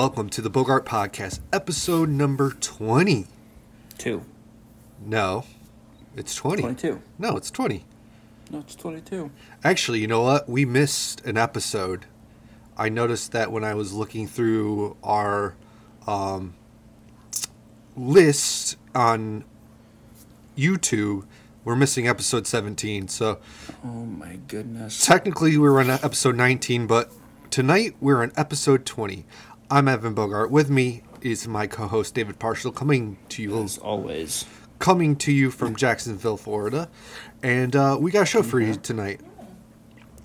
Welcome to the Bogart Podcast, episode number 20. Two. No, it's 20. 22. No, it's 20. No, it's 22. Actually, you know what? We missed an episode. I noticed that when I was looking through our um, list on YouTube, we're missing episode 17. So Oh my goodness. technically we were on episode 19, but tonight we're on episode 20. I'm Evan Bogart. With me is my co-host David Parshall, coming to you As always. coming to you from Jacksonville, Florida, and uh, we got a show for you tonight.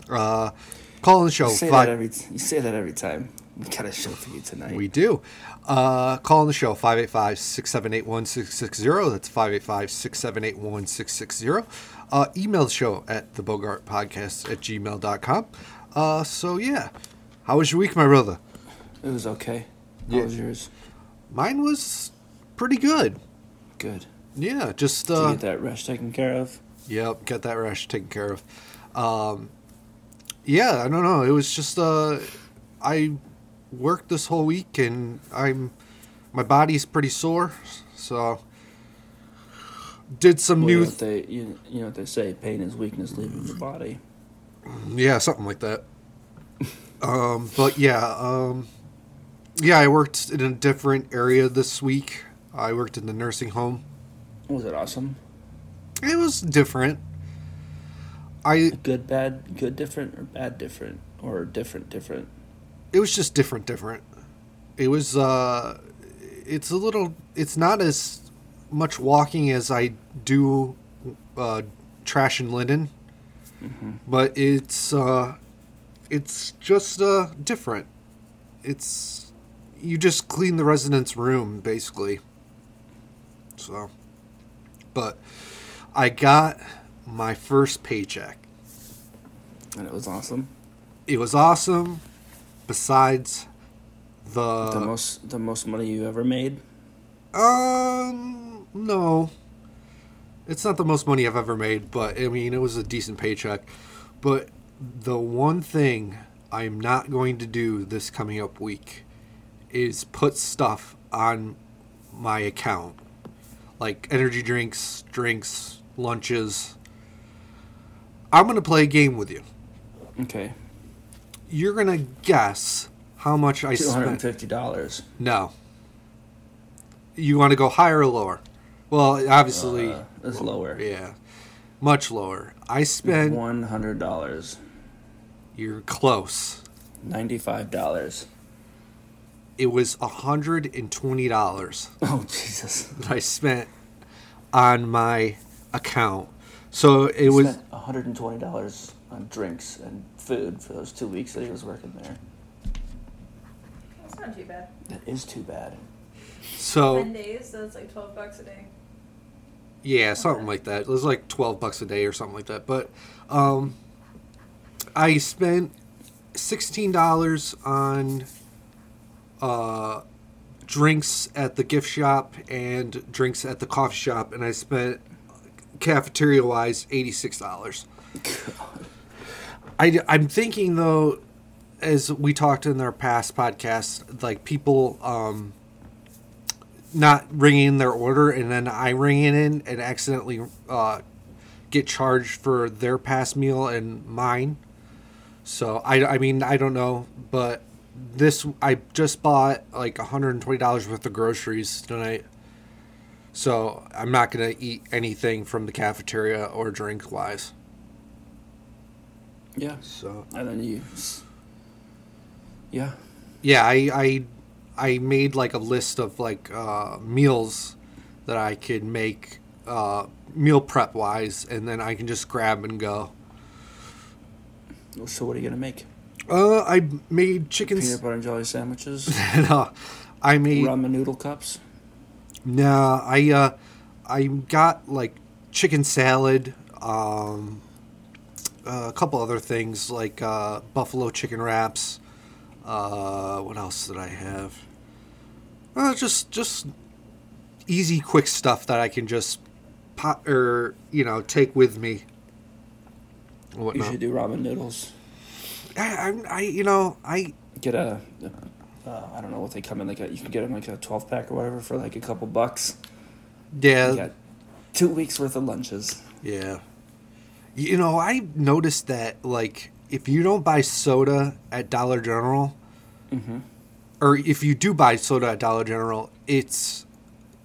Uh, call in the show You say, five. that every, you say that every time. We got a show for you tonight. We do. Uh, call in the show 585 678 1660. That's 585 678 1660. Uh, email the show at the Bogart Podcast at gmail.com. Uh, so, yeah. How was your week, my brother? It was okay. How Yeah. was yours? Mine was pretty good. Good. Yeah, just. Uh, get that rush taken care of? Yep, get that rash taken care of. Um, yeah, I don't know. It was just uh, I worked this whole week and I'm my body's pretty sore, so did some Well, you, know new what they, you, you know what they say, pain is weakness leaving your body. yeah something like that. um, but yeah, um, yeah, I worked in a different area this week. I worked in the nursing home. Was it awesome? It was different. I Good, bad, good, different, or bad, different? Or different, different? it was just different different it was uh it's a little it's not as much walking as i do uh trash and linen but it's uh it's just uh different it's you just clean the resident's room basically so but i got my first paycheck And it was awesome. it was awesome besides the, the most the most money you ever made? um no it's not the most money i've ever made but i mean it was a decent paycheck but the one thing i'm not going to do this coming up week is put stuff on my account like energy drinks drinks lunches i'm going to play a game with you Okay. you're going to guess how much i spent and fifty dollars. No. You want to go higher or lower? Well, obviously, Uh, it's lower. yeah, much lower. I spent. One hundred dollars. You're close. Ninety-five dollars. It was hundred and twenty dollars Oh Jesus! that I spent on my account. So it was. spent one hundred and twenty dollars on drinks and food for those two weeks that he was working there. That's not too bad. That is too bad. So Ten days, so it's like twelve bucks a day. yeah, something like that. It was like twelve bucks a day or something like that. But um, I spent sixteen dollars on uh, drinks at the gift shop and drinks at the coffee shop, and I spent cafeteria wise eighty six dollars. I I'm thinking though, as we talked in our past podcast, like people um, not ringing in their order, and then I ring it in and accidentally uh, get charged for their past meal and mine. So I, I mean I don't know, but this I just bought like $120 worth of groceries tonight. So I'm not gonna eat anything from the cafeteria or drink wise. Yeah. So And then you. Yeah. yeah, I I I made like a list of like uh, meals that I could make uh, meal prep wise, and then I can just grab and go. So what are you gonna make? Uh, I made chicken. Peanut butter and jelly sandwiches. no, I made ramen noodle cups. no. I uh, I got like chicken salad. Um, a couple other things like uh, buffalo chicken wraps. Uh, what else did I have? Uh, just just easy, quick stuff that I can just pop or you know take with me. You should do ramen noodles. I, I, I, you know, I Get a Uh, I don't know what they come in like. A, you can get them like a twelve pack or whatever for like a couple bucks. Yeah, You got two weeks worth of lunches. yeah. You know, I noticed that like if you don't buy soda at Dollar General, Mm-hmm. or if you do buy soda at Dollar General, it's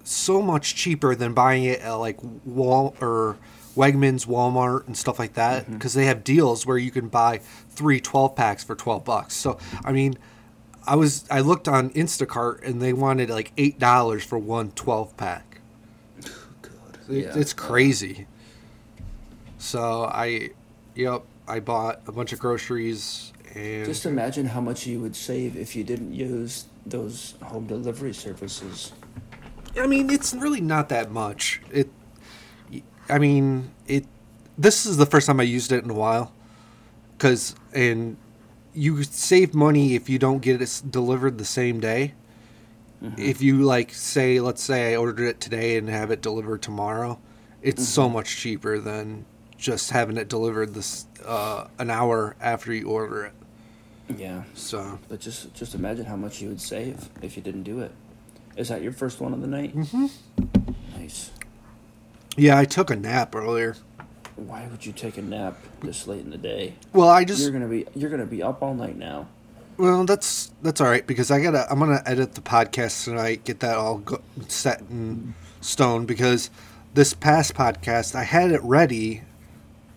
so much cheaper than buying it at like Wal or Wegmans, Walmart, and stuff like that Mm-hmm. because they have deals where you can buy three 12 packs for 12 bucks. So, I mean, I was I looked on Instacart and they wanted like eight dollars for one 12 pack. Good. It, It's crazy. So I, yep, I bought a bunch of groceries and Just imagine how much you would save if you didn't use those home delivery services. I mean, it's really not that much. It, I mean, it. This is the first time I used it in a while, because and you save money if you don't get it delivered the same day. If you like, say, let's say I ordered it today and have it delivered tomorrow, it's so much cheaper than just having it delivered this uh, an hour after you order it. Yeah. So But just just imagine how much you would save if you didn't do it. Is that your first one of the night? Mm-hmm. Nice. yeah, I took a nap earlier. Why would you take a nap this late in the day? Well, I just You're gonna be you're gonna be up all night now. Well, that's that's all right because I gotta I'm gonna edit the podcast tonight, get that all go, set in stone. Because this past podcast I had it ready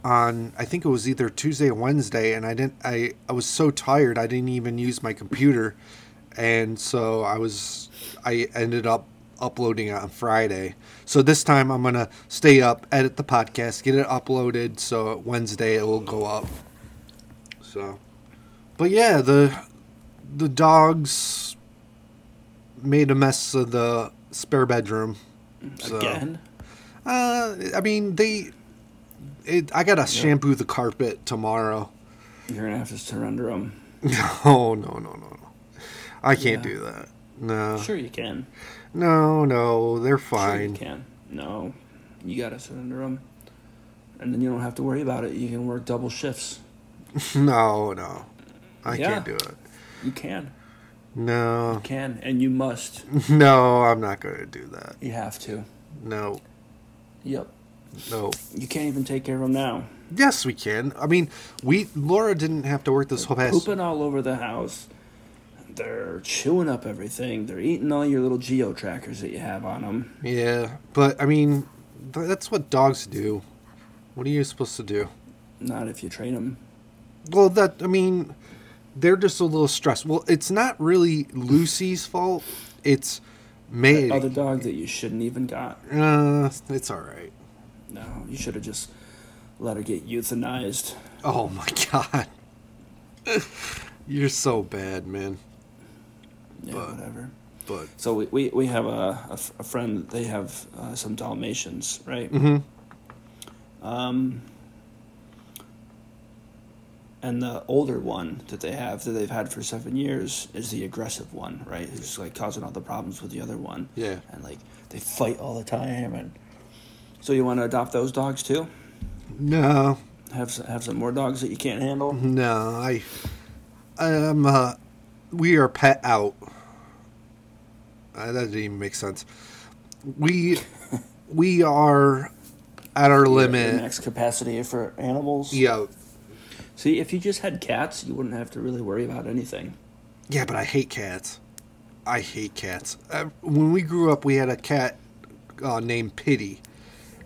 on I think it was either Tuesday or Wednesday, and I didn't I I was so tired I didn't even use my computer, and so I was I ended up uploading it on Friday. So this time I'm gonna stay up, edit the podcast, get it uploaded, so Wednesday it will go up. So. But yeah, the the dogs made a mess of the spare bedroom. So, Again? Uh, I mean they. It, I gotta shampoo the carpet tomorrow. You're gonna have to surrender them. No, no, no, no, no. I can't Yeah. do that. No, Sure you can. No, no. They're fine. Sure you can. No, you gotta sit surrender them, and then you don't have to worry about it. You can work double shifts. no, no. I Yeah. can't do it. You can, No, can, and you must. no. I'm not gonna do that. You have to. No, Yep. no. You can't even take care of them now. Yes, we can. I mean, we Laura didn't have to work this whole past. Pooping all over the house. They're chewing up everything. They're eating all your little geo trackers that you have on them. Yeah, but I mean, th- that's what dogs do. What are you supposed to do? Not if you train them. Well, that I mean, they're just a little stressed. Well, it's not really Lucy's fault. It's May. Other dog that you shouldn't even got. Uh, it's all right. No, you should have just let her get euthanized. Oh my god, you're so bad, man. Yeah, But- whatever. But So we, we, we have a, a friend. That they have uh, some Dalmatians, right? Mhm. Um, and the older one that they have that they've had for seven years is the aggressive one, right? Who's like causing all the problems with the other one. Yeah. And like they fight all the time, and so you want to adopt those dogs too? no, Have s- have some more dogs that you can't handle? no, I, I'm. Uh, we are pet out. Uh, that didn't even make sense. We, we are at our Your limit. max capacity for animals. Yeah, See, if you just had cats, you wouldn't have to really worry about anything. yeah, but I hate cats. I hate cats. Uh, when we grew up, we had a cat uh, named Pity,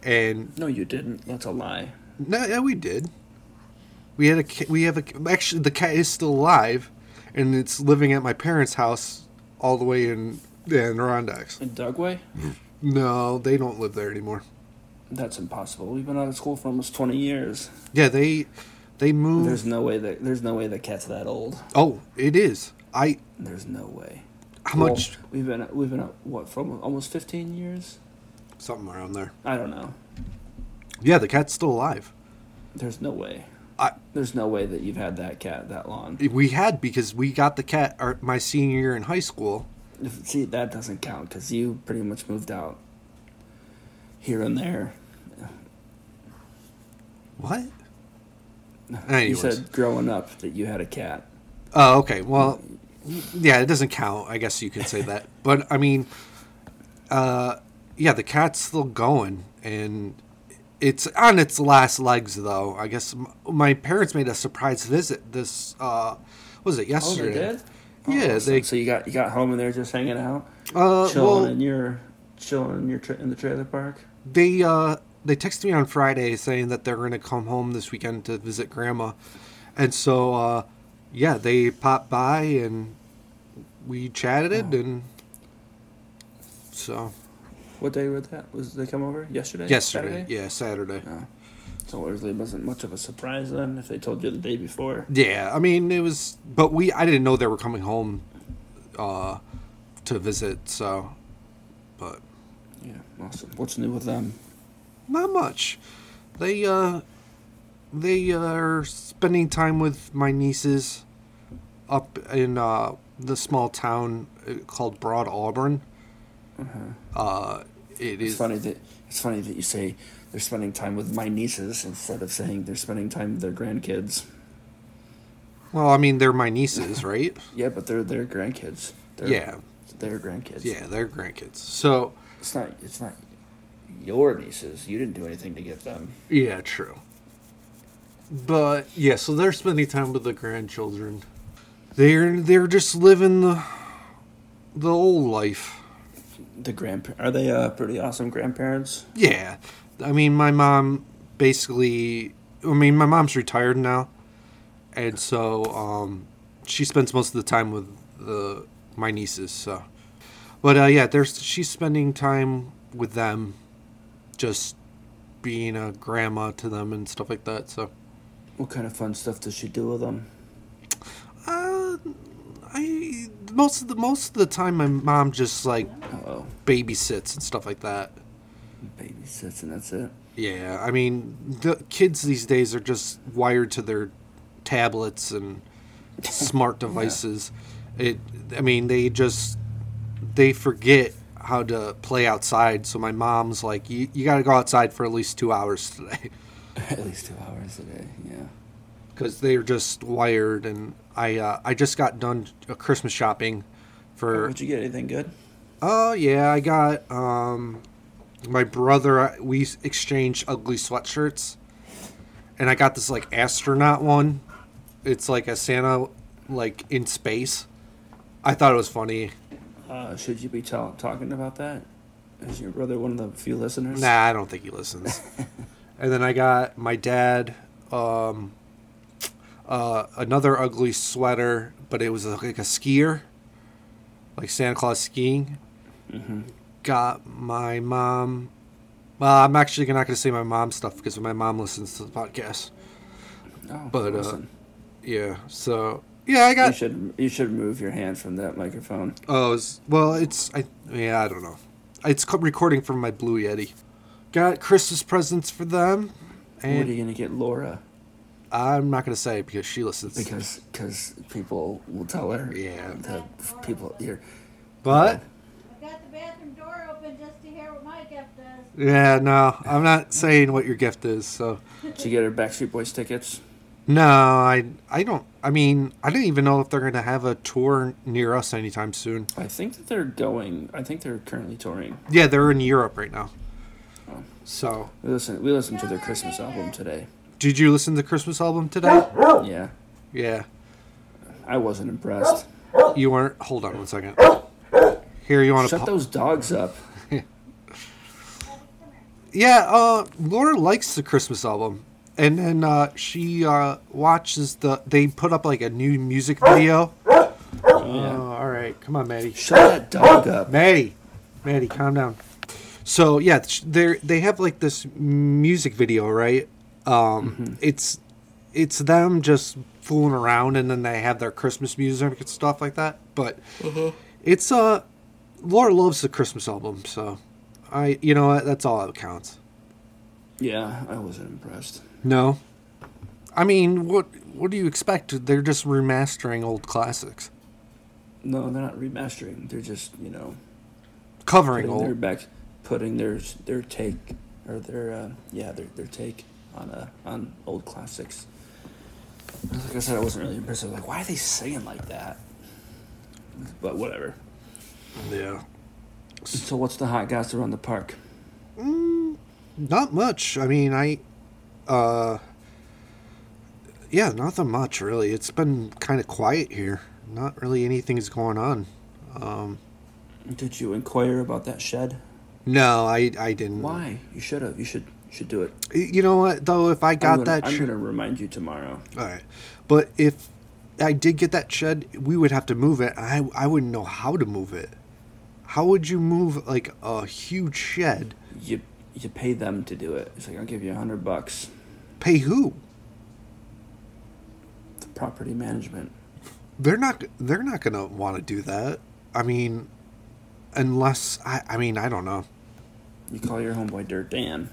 and No, you didn't. That's a lie. no, yeah, we did. We had a ca- we have a actually the cat is still alive, and it's living at my parents' house all the way in the Adirondacks. In Dugway? No, they don't live there anymore. That's impossible. We've been out of school for almost twenty years. Yeah, they they moved. There's no way that there's no way the cat's that old. oh, it is. I There's no way. how Well, much we've been we've been out, what for almo- almost fifteen years? something around there. I don't know. Yeah, the cat's still alive. There's no way. I There's no way that you've had that cat that long. we had because we got the cat our, my senior year in high school. See, that doesn't count because you pretty much moved out here and there. What? You said growing up that you had a cat. Oh, okay. Well, yeah, it doesn't count. I guess you could say that. But I mean, uh, yeah, the cat's still going, and it's on its last legs, though. I guess my parents made a surprise visit. This uh, what was it Oh, they yesterday? did. Yeah, Oh, so, they. so you got you got home and they're just hanging out, Uh, chilling well, in your chilling in your tra- in the trailer park. they uh they texted me on Friday saying that they're gonna come home this weekend to visit grandma, and so uh, yeah, they popped by and we chatted Oh. and so What day was that? Was they come over yesterday? yesterday, Saturday? yeah, Saturday. Oh. So it wasn't much of a surprise then if they told you the day before. Yeah, I mean it was, but we I didn't know they were coming home, uh, to visit. So, but Yeah, awesome. What's new with them? not much. They uh, they are spending time with my nieces, up in uh the small town uh, called Broadalbin. Uh, it It's is funny that it's funny that you say they're spending time with my nieces instead of saying they're spending time with their grandkids. well, I mean they're my nieces, right? Yeah, but they're their grandkids. They're, Yeah. they're grandkids. Yeah, they're grandkids. So it's not it's not your nieces. You didn't do anything to get them. Yeah, true. But yeah, so they're spending time with the grandchildren. They're they're just living the the old life. The grandpa are they uh, pretty awesome grandparents? Yeah. I mean, my mom basically I mean, my mom's retired now. And so um she spends most of the time with the my nieces, so but uh yeah, there's she's spending time with them just being a grandma to them and stuff like that. So What kind of fun stuff does she do with them? Uh, I most of the most of the time my mom just like Oh, babysits and stuff like that. Babysits and that's it. Yeah, I mean the kids these days are just wired to their tablets and smart devices. It, I mean, they just they forget how to play outside. So my mom's like, you you got to go outside for at least two hours today. At least two hours a day. Yeah. because they're just wired. And I uh, I just got done uh, Christmas shopping for. Did you get anything good? Oh yeah, I got um my brother. uh, We exchanged ugly sweatshirts, and I got this like astronaut one. It's like a Santa like in space. I thought it was funny. Uh, should you be ta- talking about that? Is your brother one of the few listeners? Nah, I don't think he listens. and then I got my dad um uh another ugly sweater, but it was like a skier, like Santa Claus skiing. Mm-hmm. Got my mom. Well, I'm actually not going to say my mom stuff because my mom listens to the podcast. Oh, But, uh. Yeah, so yeah, I got. you should you should move your hand from that microphone. Oh, it's, well, it's I. Yeah, I don't know. It's recording from my Blue Yeti. Got Christmas presents for them, And what are you gonna get, Laura? I'm not going to say it because she listens. Because because people will tell her. Yeah. that people here. but got the bathroom door open just to hear what my gift does. Yeah, no, I'm not saying what your gift is. So Did you get her Backstreet Boys tickets? no, I I don't. I mean, I don't even know if they're going to have a tour near us anytime soon. I think that they're going. I think they're currently touring. Yeah, they're in Europe right now. Oh. So, We listened. We listened to their Christmas album today. did you listen to the Christmas album today? Yeah, Yeah. I wasn't impressed. You weren't. Hold on one second. Here, you want to Shut those dogs up. Yeah. Uh, Laura likes the Christmas album, and then uh, she uh, watches the. They put up like a new music video. Oh, all right. Come on, Maddie. Shut that dog up. Maddie, Maddie, calm down. So yeah, they they have like this music video, right? Um, it's it's them just fooling around, and then they have their Christmas music and stuff like that. But it's uh, Laura loves the Christmas album, so I you know what that's all that counts. Yeah, I wasn't impressed. No, I mean what what do you expect? They're just remastering old classics, No, they're not remastering. They're just you know covering putting their old. back, putting their their take or their uh, yeah their their take on uh on old classics. Like I said, I wasn't really impressed. I was like, why are they singing like that? but whatever. Yeah. So what's the hot gas around the park? Not much. I mean, I, uh, yeah, nothing much really. It's been kind of quiet here. Not really anything's going on. Um, Did you inquire about that shed? no, I, I didn't. Why? You should have. You should should do it. You know what though? If I got I'm gonna, that, I'm sh- gonna remind you tomorrow. all right. But if I did get that shed, we would have to move it. I, I wouldn't know how to move it. How would you move like a huge shed? You you pay them to do it. It's like I'll give you a hundred bucks. Pay who? The property management. They're not. They're not gonna want to do that. I mean, unless I. I mean, I don't know. You call your homeboy Dirt Dan.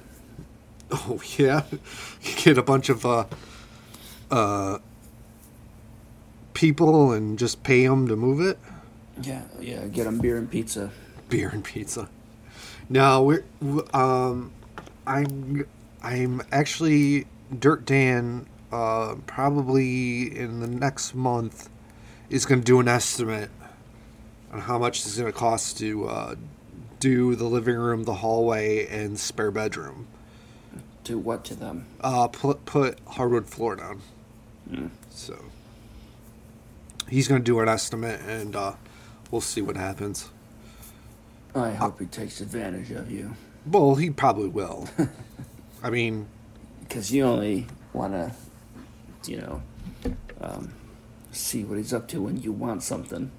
Oh yeah, you get a bunch of uh, uh, people and just pay them to move it. Yeah, yeah. Get them beer and pizza. Beer and pizza. No, we're um, I'm I'm actually Dirt Dan. Uh, probably in the next month is going to do an estimate on how much it's going to cost to uh, do the living room, the hallway, and spare bedroom. Do what to them? uh, put, put hardwood floor down. Mm. So he's going to do an estimate, and uh, we'll see what happens. I hope he takes advantage of you. Well, he probably will. I mean, Because you only want to, you know, um, see what he's up to when you want something.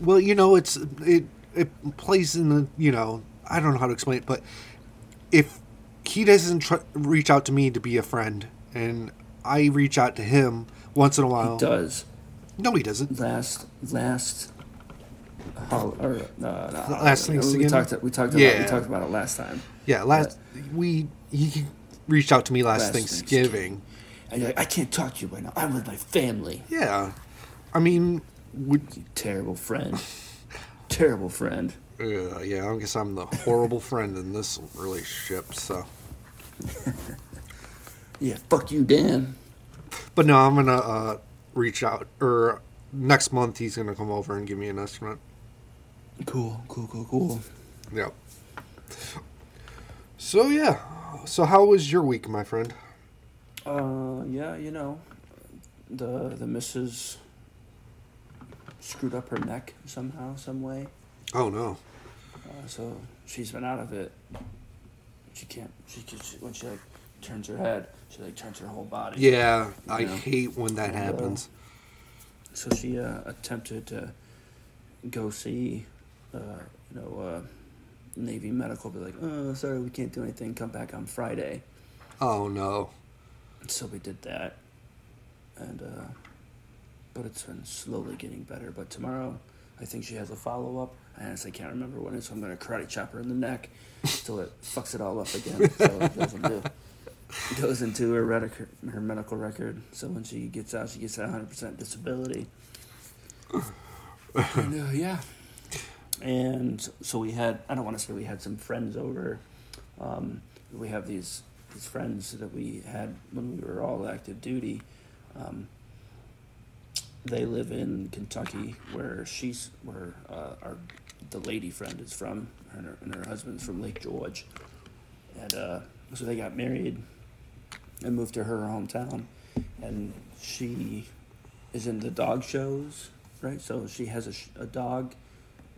well, you know, it's it it plays in the you know I don't know how to explain it, but if he doesn't tr- reach out to me to be a friend, and I reach out to him once in a while, He does. No, he doesn't. Last, last, hol- or uh, not Last. Thanksgiving? We talked. We talked about. Yeah. We talked about it last time. Yeah, last we he reached out to me last, Last Thanksgiving. And you're like, I can't talk to you right now. I'm with my family. Yeah, I mean, would You terrible friend. terrible friend. uh, yeah, I guess I'm the horrible friend in this relationship. So, Yeah, fuck you, Dan. but no, I'm gonna uh, reach out or next month he's gonna come over and give me an estimate. Cool, cool, cool, cool. Yep. So yeah, so how was your week, my friend? Uh, yeah, you know, the the missus screwed up her neck somehow, some way. Oh no. Uh, so she's been out of it. She can't. She, can- she when she like turns her head, she like turns her whole body. Yeah, I Yeah. hate when that happens. So she uh, attempted to go see, uh, you know, uh, Navy medical. Be like, oh, sorry, we can't do anything. Come back on Friday. Oh no. So we did that, and uh, but it's been slowly getting better. But tomorrow, I think she has a follow up. I honestly can't remember when it is. So I'm gonna karate chop her in the neck till it fucks it all up again. So it goes into, goes into her redic- her medical record. So when she gets out, she gets that 100 percent disability. And uh, yeah, and so we had. I don't want to say we had some friends over. Um, we have these these friends that we had when we were all active duty. Um, they live in Kentucky, where she's where uh, our the lady friend is from, and her, and her husband's from Lake George, and uh, so they got married and moved to her hometown, and she is in the dog shows, right? So she has a, sh- a dog,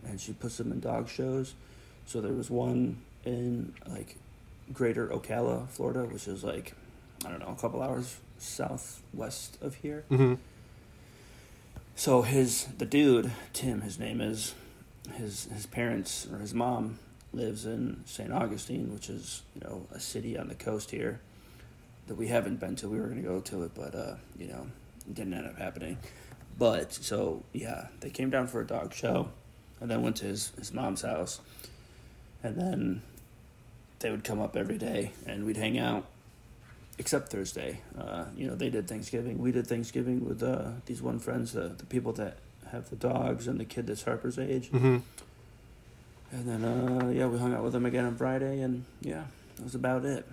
and she puts them in dog shows. So there was one in like Greater Ocala, Florida, which is like I don't know a couple hours southwest of here. hmm So his the dude Tim, his name is, his his parents or his mom lives in St. Augustine, which is you know a city on the coast here that we haven't been to. We were gonna go to it, but uh, you know it didn't end up happening. But so yeah, they came down for a dog show, and then went to his his mom's house, and then they would come up every day, and we'd hang out except Thursday. Uh, you know, they did Thanksgiving. We did Thanksgiving with uh, these one friends, the the people that have the dogs and the kid that's Harper's age. hmm And then, uh, yeah, we hung out with them again on Friday, and yeah, that was about it.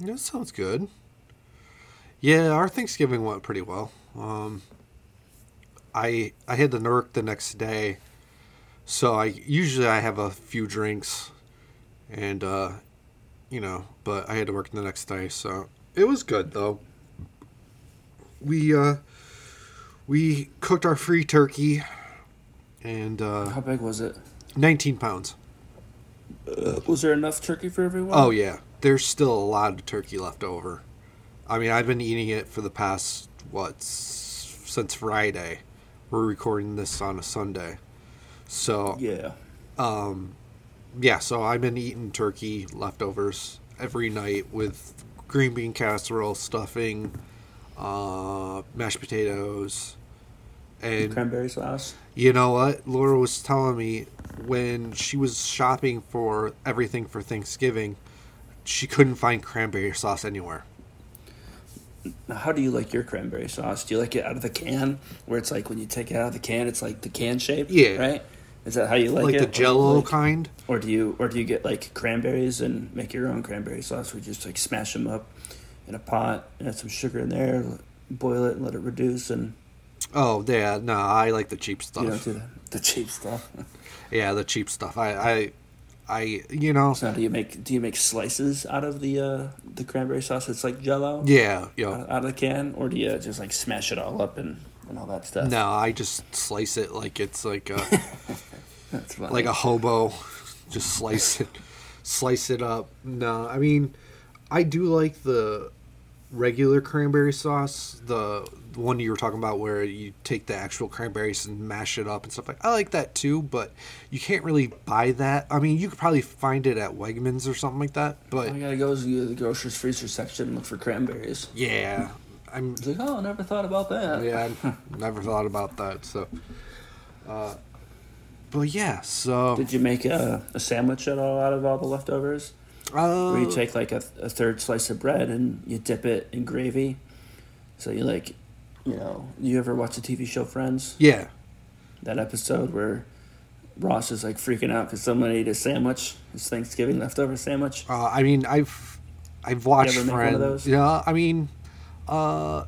That sounds good. Yeah, our Thanksgiving went pretty well. Um, I I had to work the next day, so I usually I have a few drinks, and uh, you know, but I had to work the next day, so it was good though. We uh, we cooked our free turkey, and uh, How big was it? 19 pounds. Was there enough turkey for everyone? Oh yeah, there's still a lot of turkey left over. I mean, I've been eating it for the past what since Friday. We're recording this on a Sunday, so Yeah. um, yeah. So I've been eating turkey leftovers every night with green bean casserole, stuffing, uh, mashed potatoes, and Cranberry sauce. You know what? Laura was telling me when she was shopping for everything for Thanksgiving, she couldn't find cranberry sauce anywhere. Now, how do you like your cranberry sauce? Do you like it out of the can, where it's like when you take it out of the can, it's like the can shape? Yeah. Right. Is that how you like, Like, it? Like the jello like- kind? Or do you or do you get like cranberries and make your own cranberry sauce? We just like smash them up in a pot, add some sugar in there, boil it, and let it reduce, and Oh, yeah. No, I like the cheap stuff. you know do the, the cheap stuff. Yeah, the cheap stuff. I, I, I, you know. so, do you make do you make slices out of the uh, the cranberry sauce? It's like jello. Yeah, Out, out of the can, or do you just like smash it all up and, and all that stuff? No, I just slice it like it's like a like a hobo. Just slice it, slice it up. No, I mean, I do like the regular cranberry sauce, the one you were talking about where you take the actual cranberries and mash it up and stuff like. I like that too, but you can't really buy that. I mean, you could probably find it at Wegmans or something like that, but I gotta go to the grocer's freezer section and look for cranberries. yeah, I'm It's like, oh, I never thought about that. yeah, I never thought about that. So, uh, but yeah, so Did you make a, a sandwich at all out of all the leftovers? Uh, Where you take like a, a third slice of bread and you dip it in gravy. So you like, you know, you ever watch the TV show Friends? yeah, That episode where Ross is like freaking out because someone ate his sandwich, his Thanksgiving leftover sandwich. Uh, I mean, I've I've watched ever make one of Friends. those? Yeah, I mean, uh,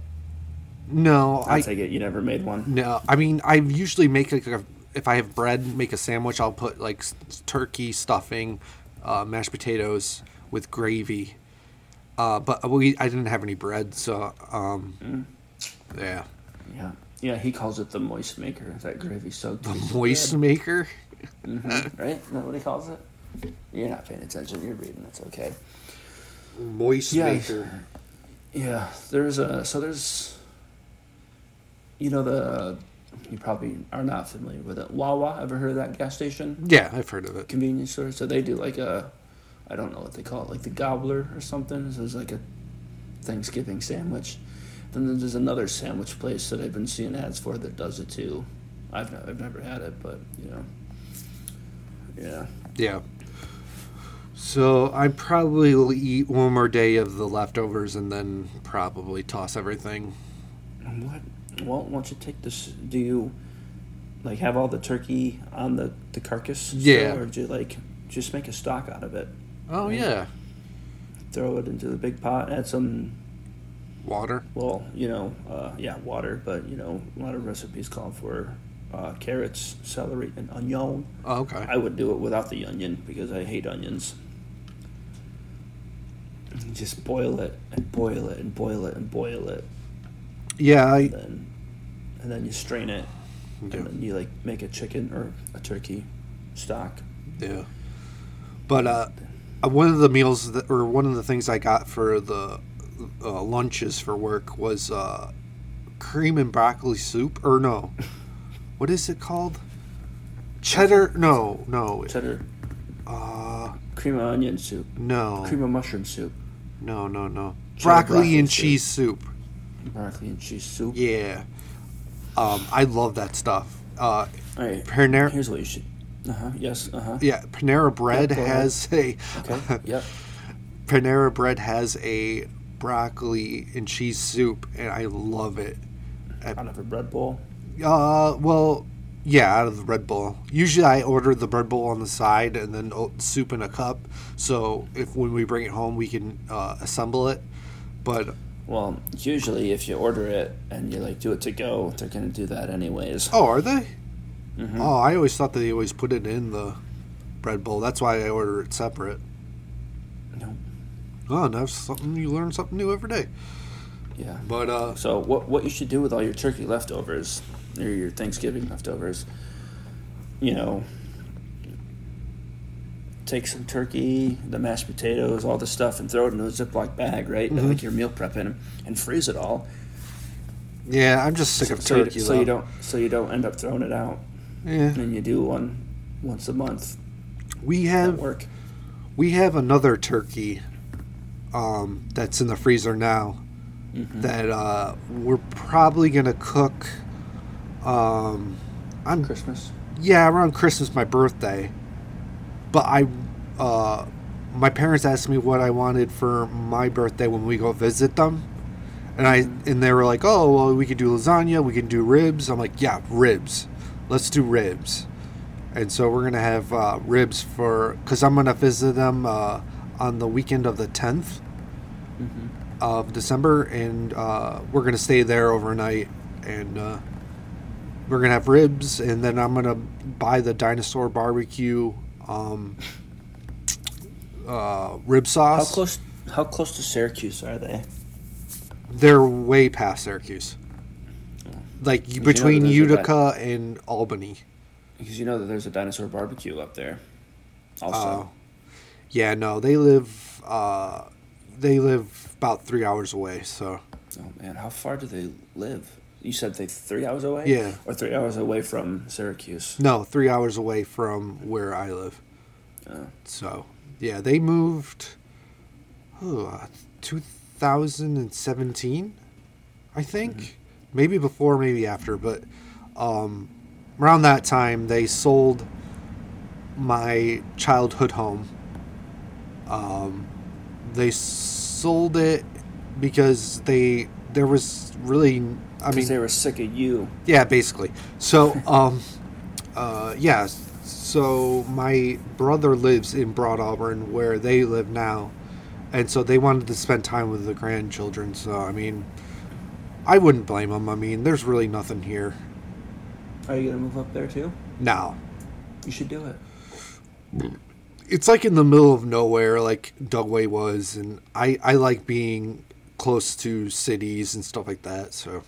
no, I I take it you never made one. no. I mean, I usually make like a, if I have bread, make a sandwich. I'll put like turkey stuffing, uh, mashed potatoes with gravy. Uh, but we I didn't have any bread, so um, Mm. yeah, Yeah. Yeah, he calls it the moist maker. That gravy soaked. the moist maker. hmm right? Isn't that what he calls it? You're not paying attention. You're reading. It's okay. Moist Yeah. maker. Yeah, there's a so there's, you know the, you probably are not familiar with it. Wawa, ever heard of that gas station Yeah, I've heard of it. convenience store? So they do like a, I don't know what they call it, like the gobbler or something. So it's like a Thanksgiving sandwich. Then there's another sandwich place that I've been seeing ads for that does it too. I've ne- I've never had it, but you know, yeah. Yeah. So I probably will eat one more day of the leftovers and then probably toss everything. What? Well, once you take this, do you like have all the turkey on the the carcass? still, Yeah. or do you like just make a stock out of it? Oh yeah, Throw it into the big pot. Add some, water. well, you know, uh, yeah, water. But you know, a lot of recipes call for uh, carrots, celery, and onion. Oh, okay. I would do it without the onion because I hate onions. Just boil it and boil it and boil it and boil it. Yeah, I, And then, and then you strain it. yeah, and then you like make a chicken or a turkey stock. yeah. But uh, one of the meals that, or one of the things I got for the uh, lunches for work was uh, cream and broccoli soup. Or no, what is it called? Cheddar? No, no, Cheddar, uh, cream of onion soup, no, cream of mushroom soup, no, no, no. Cheddar Broccoli, broccoli and soup. cheese soup. Broccoli and cheese soup. Yeah. Um, I love that stuff. Uh, All right. Panera, Here's what you should. Uh huh. Yes. Uh huh. yeah, Panera Bread Yeah, go ahead. has a Okay. yep. Panera Bread has a broccoli and cheese soup, and I love it. Out of a bread bowl. Uh, well, yeah, out of the bread bowl. Usually, I order the bread bowl on the side and then o- soup in a cup. So if when we bring it home, we can uh, assemble it. But Well, usually if you order it and you like do it to go, they're gonna do that anyways. Oh, are they? Mhm. Oh, I always thought they always put it in the bread bowl. That's why I order it separate. No. Oh, and that's something you learn something new every day. Yeah. But uh, So what what you should do with all your turkey leftovers or your Thanksgiving leftovers, you know, take some turkey, the mashed potatoes, all the stuff, and throw it into a Ziploc bag, right? Mhm. Like your meal prep prepping, and freeze it all. yeah, I'm just sick of so, you- turkey. so you don't so you don't end up throwing it out, Yeah, and you do one once a month we have work. we have another turkey um, that's in the freezer now Mhm. that uh, we're probably gonna cook. Um, I'm Christmas. yeah around Christmas, my birthday. But I, uh, my parents asked me what I wanted for my birthday when we go visit them, and I and they were like, "Oh, well, we could do lasagna, we can do ribs." I'm like, "Yeah, ribs. Let's do ribs." And so we're gonna have uh, ribs for because I'm gonna visit them uh, on the weekend of the 10th hmm of December, and uh, we're gonna stay there overnight, and uh, we're gonna have ribs, and then I'm gonna buy the dinosaur barbecue um, uh, rib sauce. How close? How close to Syracuse are they? They're way past Syracuse, like you know between that there's di- Utica and Albany. Because you know that there's a dinosaur barbecue up there. Also, Uh, yeah, no, they live. Uh, they live about three hours away. So oh man, how far do they live? You said they three hours away. Yeah. or three hours away from Syracuse. no, three hours away from where I live. Uh, So, yeah, they moved oh, uh, 2017, I think. Maybe before, maybe after, but um, around that time, they sold my childhood home. Um, they sold it because they there was really I mean they were sick of you. yeah, basically. So, um, uh, yeah. So my brother lives in Broadalbin, where they live now, and so they wanted to spend time with the grandchildren. So, I mean, I wouldn't blame them. I mean, there's really nothing here Are you gonna move up there too? No. You should do it. It's like in the middle of nowhere, like Dugway was, and I I like being close to cities and stuff like that. So,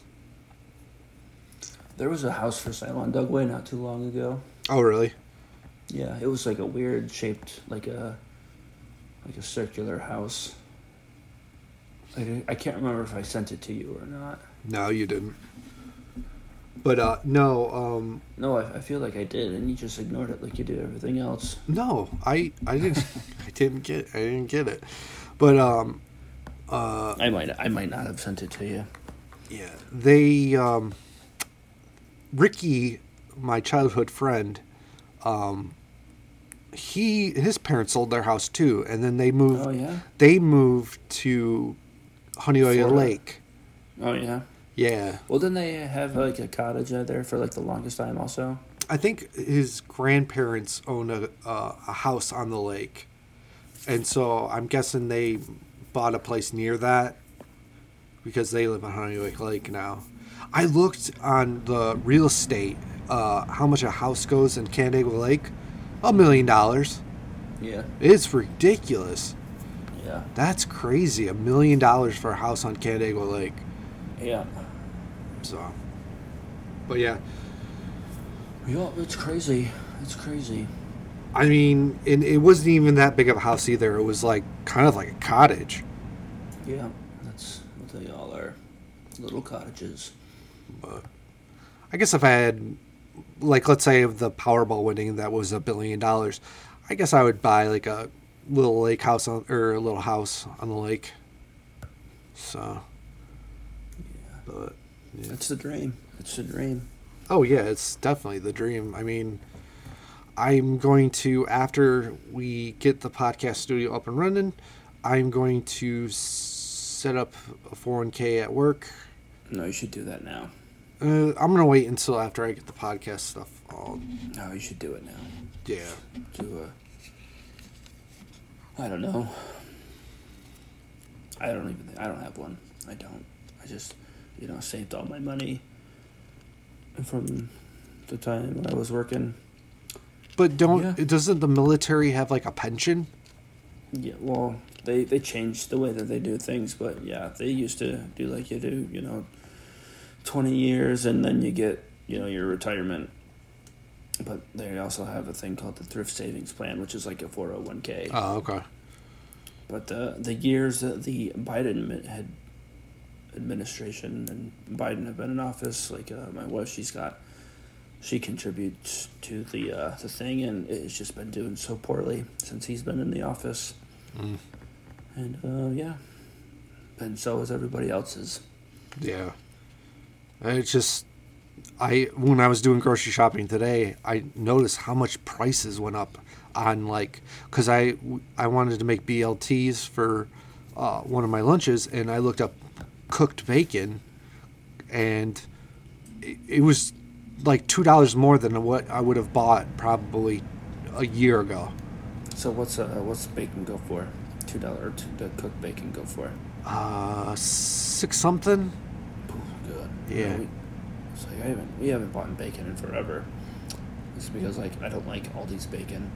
There was a house for sale on Dugway not too long ago. oh really? Yeah, it was like a weird shaped, like a, like a circular house. I, I can't remember if I sent it to you or not. No, you didn't. But uh, no, um, No, I, I feel like I did, and you just ignored it like you did everything else. No, I I didn't I didn't get I didn't get it. But um uh I might I might not have sent it to you. yeah, they um Ricky, my childhood friend, um he his parents sold their house too and then they moved Oh yeah. they moved to Honeoye Lake. Oh yeah. Yeah. Well, didn't they have like a cottage out there for like the longest time? Also. I think his grandparents own a uh, a house on the lake, and so I'm guessing they bought a place near that because they live on Honeoye Lake now. I looked on the real estate uh, how much a house goes in Canandaigua Lake, a million dollars. Yeah. It's ridiculous. Yeah. That's crazy. A million dollars for a house on Canandaigua Lake. Yeah. So, but yeah, Yeah, it's crazy. It's crazy. I mean, it, it wasn't even that big of a house either. It was like kind of like a cottage. Yeah, that's what they all are. Little cottages. But I guess if I had, like, let's say the Powerball winning that was a billion dollars, I guess I would buy like a little lake house on, or a little house on the lake. So, yeah, but yeah. It's the dream. It's the dream. Oh yeah, it's definitely the dream. I mean, I'm going to after we get the podcast studio up and running, I'm going to s- set up a 401k at work. No, you should do that now. Uh, I'm gonna wait until after I get the podcast stuff. All No, you should do it now. yeah, Do a. I don't know. I don't even. I don't have one. I don't. I just, you know, saved all my money from the time when I was working. But don't Yeah. doesn't the military have like a pension? Yeah, well, they they changed the way that they do things, but yeah, they used to do like you do, you know, twenty years, and then you get, you know, your retirement. But they also have a thing called the thrift savings plan, which is like a four hundred one k. Oh, okay. But the the years that the Biden had administration and Biden have been in office, like uh, my wife, she's got, she contributes to the uh, the thing, and it's just been doing so poorly since he's been in the office. Mm. And uh, yeah, and so is everybody else's. Yeah. It's just I when I was doing grocery shopping today, I noticed how much prices went up on like cuz I I wanted to make BLTs for uh, one of my lunches and I looked up cooked bacon and it, it was like $2 more than what I would have bought probably a year ago. So what's uh what's bacon go for? Two dollar the cooked bacon go for? Uh 6 something. Yeah. we, it's like I haven't we haven't bought bacon in forever. It's because like I don't like all these bacon.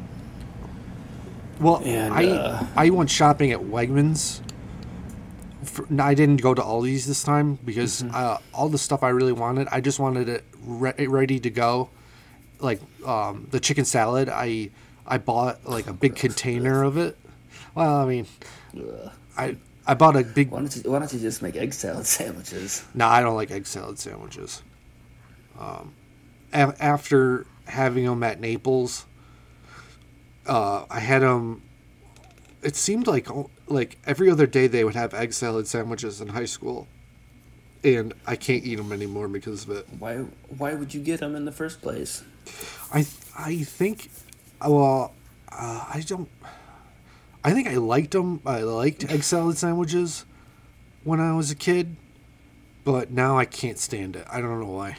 Well, And, I uh, I went shopping at Wegmans. For, no, I didn't go to Aldi's this time because Mm-hmm. uh, all the stuff I really wanted, I just wanted it re- ready to go. Like um, the chicken salad, I I bought like a big container of it. Well, I mean, Ugh. I I bought a big. Why don't you Why don't you just make egg salad sandwiches? No, I don't like egg salad sandwiches. Um, a- after having them at Naples, uh, I had them. It seemed like like every other day they would have egg salad sandwiches in high school, and I can't eat them anymore because of it. Why Why would you get them in the first place? I I think, well, uh, I don't. I think I liked them. I liked egg salad sandwiches when I was a kid, but now I can't stand it. I don't know why.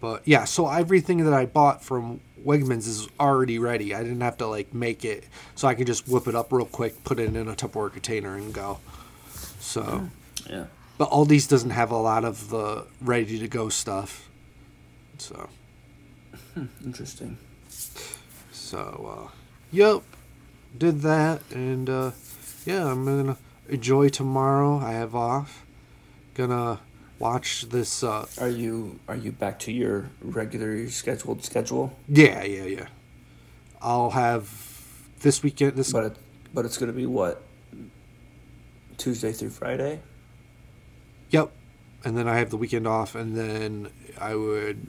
But yeah, so everything that I bought from Wegmans is already ready. I didn't have to like make it, so I can just whip it up real quick, put it in a Tupperware container, and go. So, Yeah. but Aldi's doesn't have a lot of the ready to go stuff. So. Interesting. So, uh, yep, did that, and uh, yeah, I'm gonna enjoy tomorrow. I have off. Gonna watch this. Uh, Are you Are you back to your regularly scheduled schedule? yeah, yeah, yeah. I'll have this weekend. This But it, but it's gonna be what Tuesday through Friday. yep, and then I have the weekend off, and then I would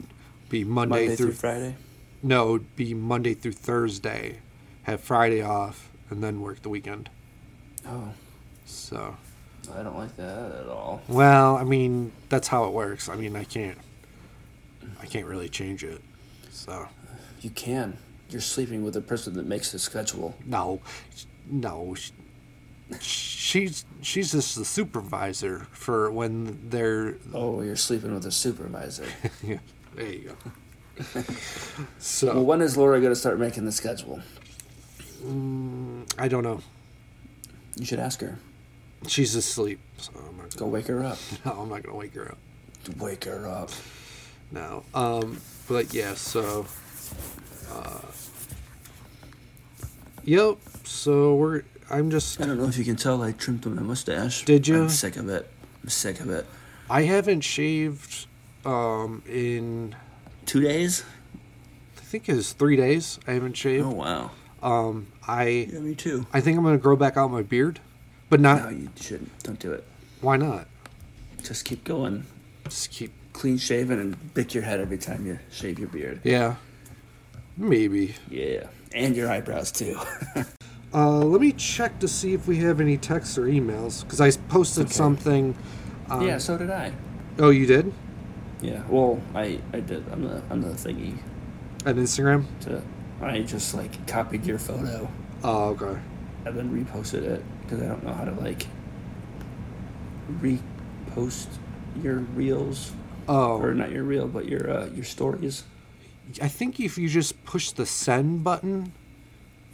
be Monday, Monday through, through Friday. no, it would be Monday through Thursday. Have Friday off, and then work the weekend. Oh, So. I don't like that at all. Well, I mean, that's how it works. I mean, I can't, I can't really change it. So You can. You're sleeping with a person that makes the schedule. no, no, she's she's just the supervisor for when they're. Oh, you're sleeping with a supervisor. Yeah, there you go. well, So when is Laura gonna start making the schedule? I don't know. You should ask her. She's asleep, so I'm not. Go Gonna, wake her up. no, I'm not gonna wake her up. Wake her up. No. Um. But yeah. So. Uh, yep. So we're. I'm just. I don't know if you can tell I trimmed my mustache. Did you? I'm sick of it. I'm sick of it. I haven't shaved. Um. In. Two days? I think it's three days. I haven't shaved. Oh wow. Um. I. Yeah, me too. I think I'm gonna grow back out my beard, but not. No, you shouldn't. Don't do it. Why not? Just keep going. Just keep. Clean shaven and bick your head every time you shave your beard. Yeah. Maybe. Yeah. And your eyebrows too. Uh, let me check to see if we have any texts or emails because I posted Okay. something. Um, yeah, so did I. Oh, you did? Yeah. Well, I I did. I'm the I'm the thingy On Instagram? to. I just like copied your photo Oh, okay. and then reposted it because I don't know how to like repost your reels Oh, or not your reel but your uh, your stories. I think if you just push the send button,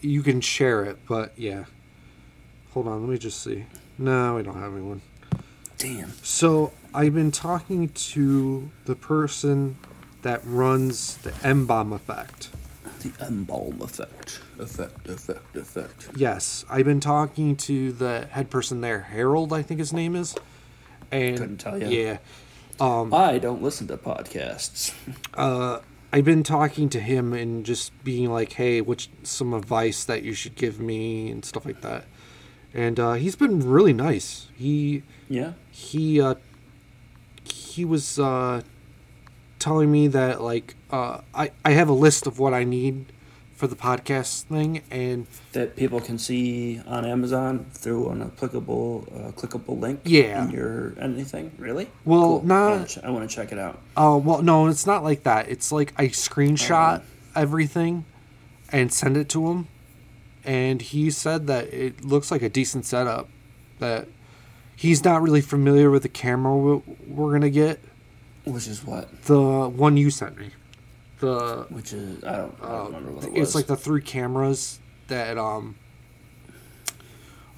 you can share it. But yeah, hold on, let me just see. No, we don't have anyone. Damn. So I've been talking to the person that runs the M bomb effect. The embalm effect. Effect, effect, effect. Yes, I've been talking to the head person there, Harold, I think his name is. And Couldn't tell ya. Yeah. Um, I don't listen to podcasts. uh, I've been talking to him and just being like, "Hey, what's some advice that you should give me and stuff like that." And uh, he's been really nice. He Yeah? he uh, he was uh, telling me that like uh, I I have a list of what I need for the podcast thing, and That people can see on Amazon through an applicable, uh, clickable link Yeah. in your anything? Really? Well, Cool. not- I wanna ch- I want to check it out. Oh well, no, it's not like that. It's like I screenshot Oh. everything and send it to him, and he said that it looks like a decent setup. That he's not really familiar with the camera we're gonna get. Which is what? The one you sent me, the Which is I don't, I don't uh, remember what it was. it's like the three cameras that um.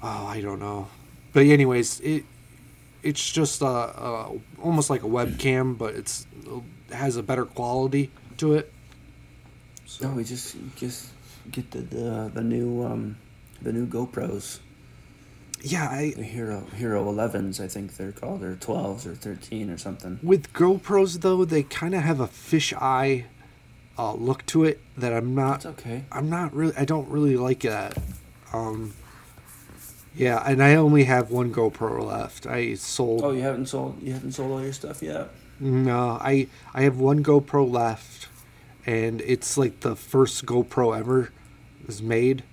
Oh, I don't know, but anyways, it it's just uh, uh almost like a webcam, but it's it has a better quality to it. No, we just just get the the, the new um the new GoPros. Yeah, I Hero Hero 11s, I think they're called, or 12s or 13 or something. with GoPros though, they kind of have a fisheye uh, look to it that I'm That's not. okay. I'm not really. I don't really like that. Um. Yeah, and I only have one GoPro left. I sold. Oh, you haven't sold you haven't sold all your stuff yet. No, I I have one GoPro left, and it's like the first GoPro ever was made,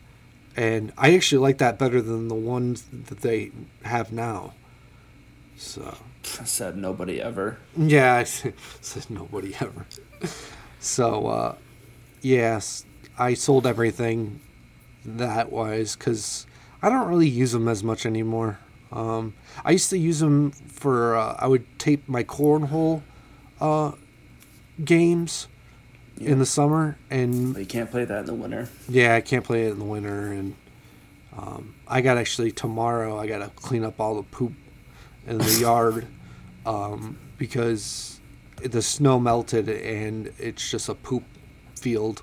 and I actually like that better than the ones that they have now. So I said nobody ever. yeah, I said nobody ever. So uh, yes, I sold everything that wise because I don't really use them as much anymore. Um, I used to use them for uh, I would tape my cornhole uh, games in the summer, and But you can't play that in the winter. yeah, I can't play it in the winter, and um, I got actually tomorrow. I got to clean up all the poop in the yard um, because the snow melted and it's just a poop field.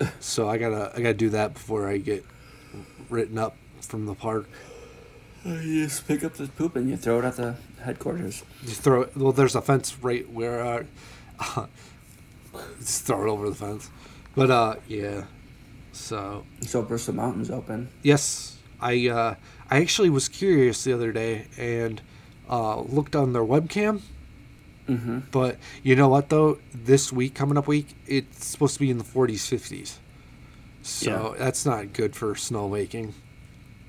So I gotta I gotta do that before I get written up from the park. You just pick up the poop and you throw it at the headquarters. You throw it. Well, there's a fence right where. Uh, just throw it over the fence. But uh, yeah. So So Bristol Mountain's open. Yes, I uh, I actually was curious the other day and uh, looked on their webcam. Mm-hmm. But you know what though? This week, coming up week, it's supposed to be in the 40s, 50s. So that's not good for snowmaking.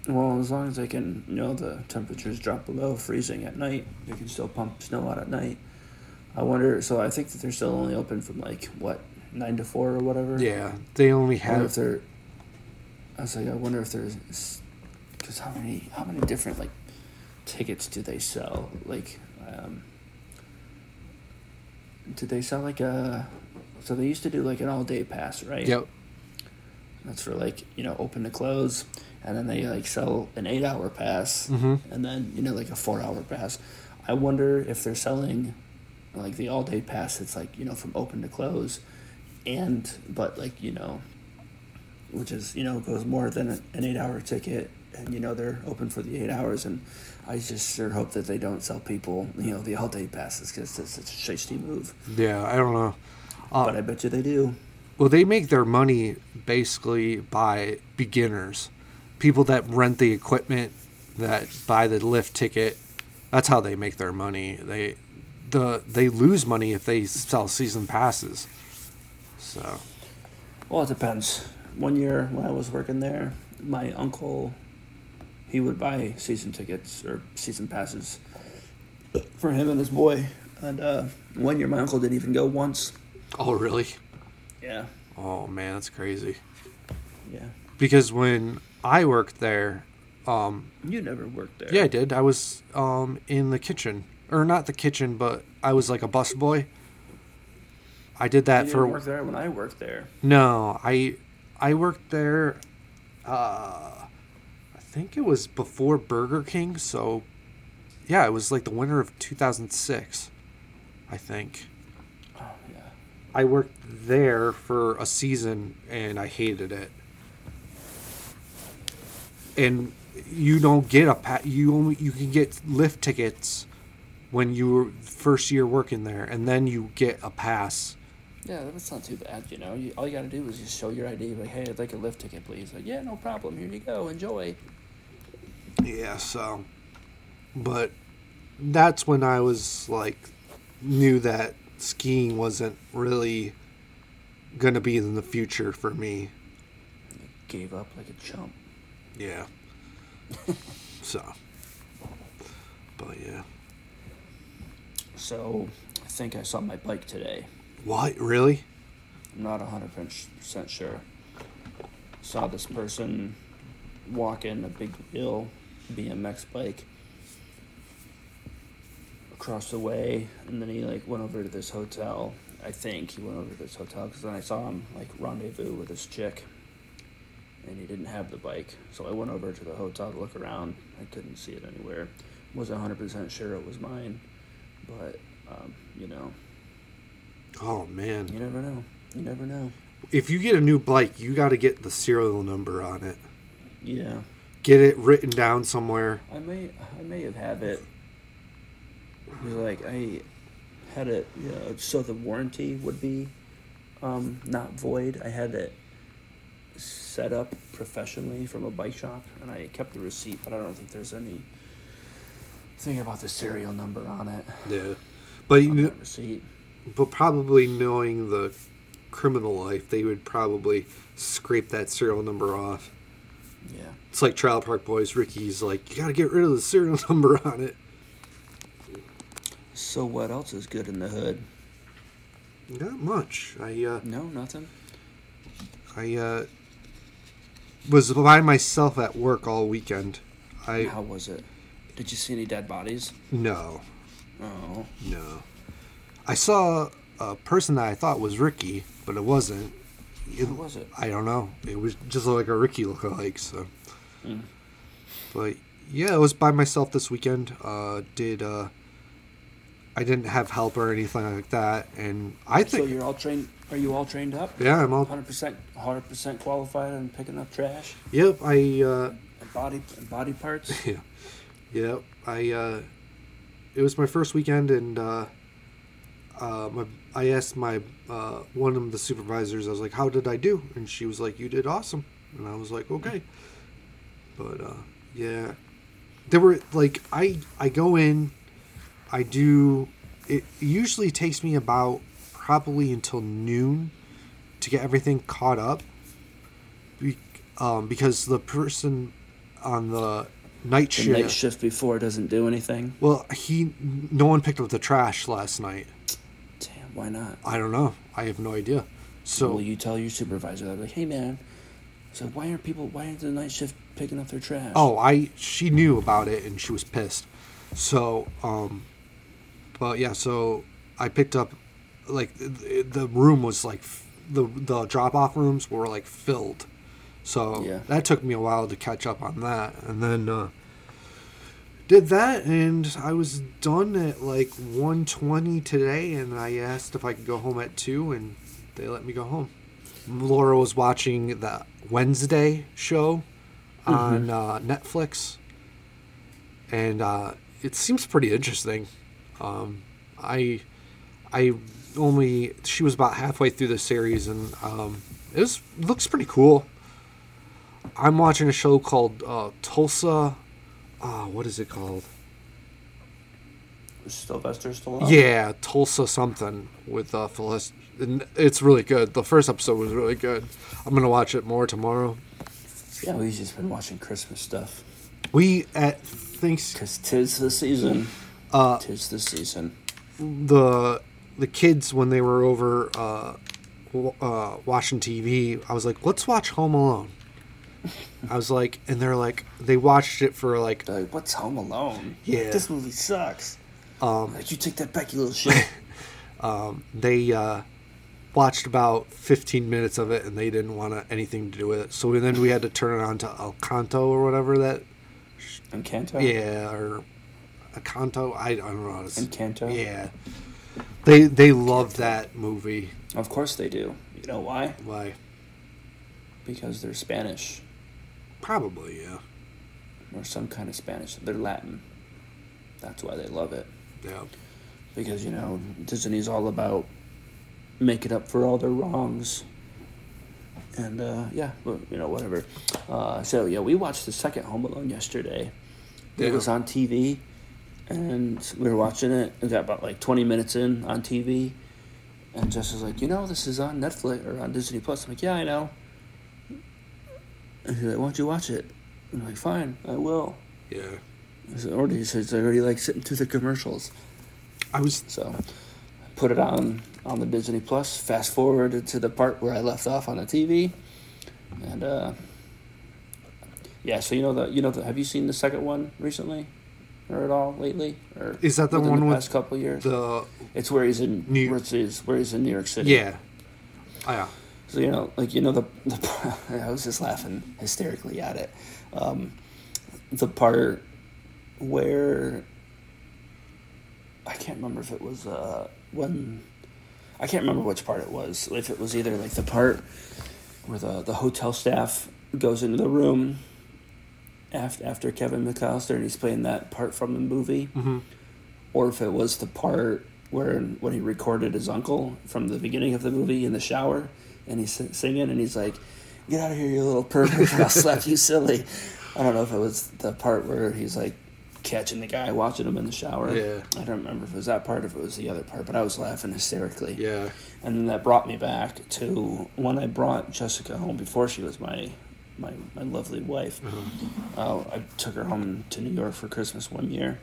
Well, as long as they can, you know, the temperatures drop below freezing at night, they can still pump snow out at night. I wonder. So I think that they're still only open from like what nine to four or whatever. Yeah, they only wonder if have. they're. I was like, I wonder if there's, because how many how many different like tickets do they sell? Like, um, did they sell like a? So they used to do like an all day pass, right? Yep. That's for like you know open to close, and then they like sell an eight hour pass, Mhm. and then you know like a four hour pass. I wonder if they're selling like the all day pass. It's like you know from open to close, and but like you know, which is you know goes more than an eight hour ticket, and you know they're open for the eight hours. And I just sure hope that they don't sell people you know the all day passes because it's such a shisty move. Yeah, I don't know. Uh, but I bet you they do. Well, they make their money basically by beginners, people that rent the equipment, that buy the lift ticket. That's how they make their money. They, the they lose money if they sell season passes. So Well, it depends. One year when I was working there, my uncle, he would buy season tickets or season passes for him and his boy. And uh, one year, my uncle didn't even go once. Oh, really? Yeah, Oh man, that's crazy. yeah. Because when I worked there, um, You never worked there. yeah, I did. I was um, in the kitchen, or not the kitchen, but I was like a bus boy. I did that didn't for work there when I worked there. No, I I worked there. Uh, I think it was before Burger King. So, yeah, it was like the winter of 2006, I think. Oh yeah. I worked there for a season and I hated it. And you don't get a pa- you only you can get lift tickets when you were first year working there and then you get a pass. Yeah, that's not too bad, you know. You, all you gotta do is just show your ID, like, hey, I'd like a lift ticket, please. Like, yeah, no problem. Here you go. Enjoy. Yeah, so but that's when I was like knew that skiing wasn't really going to be in the future for me. Gave up like a chump. Yeah. so but yeah. So, I think I saw my bike today. What? Really? I'm not 100% sure. Saw this person walking a big wheel BMX bike across the way, and then he like went over to this hotel. I think he went over to this hotel because then I saw him like rendezvous with this chick, and he didn't have the bike. So I went over to the hotel to look around. I couldn't see it anywhere. Wasn't 100% sure it was mine, but um, you know, Oh man. you never know. You never know. If you get a new bike, you got to get the serial number on it. Yeah. Get it written down somewhere. I may I may have had it. like I had it you know, so the warranty would be um, not void. I had it set up professionally from a bike shop, and I kept the receipt, but I don't think there's any thing about the serial number on it. Yeah. But you On kn- that receipt. but probably knowing the criminal life, they would probably scrape that serial number off. Yeah. It's like Trailer Park Boys. Ricky's like, you got to get rid of the serial number on it. So what else is good in the hood? Not much. I uh, No, nothing. I uh, was by myself at work all weekend. I How was it? Did you see any dead bodies? no Oh, no. I saw a person that I thought was Ricky, but it wasn't. It, Who was it? I don't know. It was just like a Ricky lookalike. So, Mm. but yeah, I was by myself this weekend. Uh, did uh, I didn't have help or anything like that, and I so think you're all trained. Are you all trained up? yeah, I'm all. Hundred percent, hundred percent qualified on picking up trash Yep, I uh, body and body parts. yeah, yeah. I uh, it was my first weekend, and uh, uh, my I asked my uh, one of the supervisors. I was like, "How did I do?" And she was like, "You did awesome." And I was like, "Okay." But uh, yeah, there were like I I go in, I do. It usually takes me about probably until noon to get everything caught up. Be, um, because the person on the night shift. night shift before doesn't do anything. Well, he no one picked up the trash last night. Damn, why not? I don't know. I have no idea. So Will you tell your supervisor that? Like, hey man, so why aren't people? Why aren't the night shift picking up their trash? oh, I she knew about it and she was pissed. So um, but yeah, so I picked up like the, the room was like the the drop off rooms were like filled. So Yeah. that took me a while to catch up on that, and then uh, did that, and I was done at like 1.20 today, and I asked if I could go home at two, and they let me go home. Laura was watching the Wednesday show on uh, Netflix, and uh, it seems pretty interesting. Um, I I only she was about halfway through the series, and um, it was looks pretty cool. I'm watching a show called uh, Tulsa. Uh, what is it called? Sylvester Stallone? Yeah, Tulsa something with uh, Phyllis. And it's really good. The first episode was really good. I'm gonna watch it more tomorrow. Yeah, we've just been watching Christmas stuff. We at thanks Cause tis the season. uh, Tis the season. the the kids when they were over uh, w- uh, watching TV. I was like, let's watch Home Alone. I was like, and they're like, they watched it for like what's Home Alone? Yeah. This movie sucks. um, Like, you take that back, you little shit. they uh watched about 15 minutes of it and they didn't want anything to do with it. So then we had to turn it on to El Canto or whatever that. Encanto. Yeah, or a Canto. I, I don't know how to. Encanto. Yeah, they they love that movie. Of course they do. You know why? Why? Because they're Spanish Probably yeah. or some kind of Spanish. They're Latin. That's why they love it. Yeah. Because you know Disney's all about making up for all their wrongs. And uh, yeah, well, you know whatever. Uh, so yeah, we watched the second Home Alone yesterday. Yeah. It was on TV, and we were watching it. We got about like twenty minutes in on TV, and Jess was like, "You know, this is on Netflix or on Disney Plus." I'm like, "Yeah, I know." And she's like, "Why don't you watch it?" I'm like, "Fine, I will." Yeah. Said, Already, he says, "I already like sitting through the commercials." I was So, put it on on the Disney Plus. Fast forward to the part where I left off on the TV, and uh, yeah. So you know the you know the, have you seen the second one recently, or at all lately, or Is that the one the with past couple years? the it's where he's in New- where, it's, where he's in New York City. yeah. Oh, yeah. So you know, like you know the, the I was just laughing hysterically at it. Um, the part where I can't remember if it was uh, when I can't remember which part it was. If it was either like the part where the the hotel staff goes into the room after after Kevin McAllister and he's playing that part from the movie, Mm-hmm. or if it was the part where when he recorded his uncle from the beginning of the movie in the shower and he's singing and he's like get out of here you little pervert i'll slap you silly i don't know if it was the part where he's like catching the guy watching him in the shower Yeah. i don't remember if it was that part if it was the other part but i was laughing hysterically Yeah. and then that brought me back to when I brought Jessica home before she was my my, my lovely wife. Uh, I took her home to New York for Christmas one year,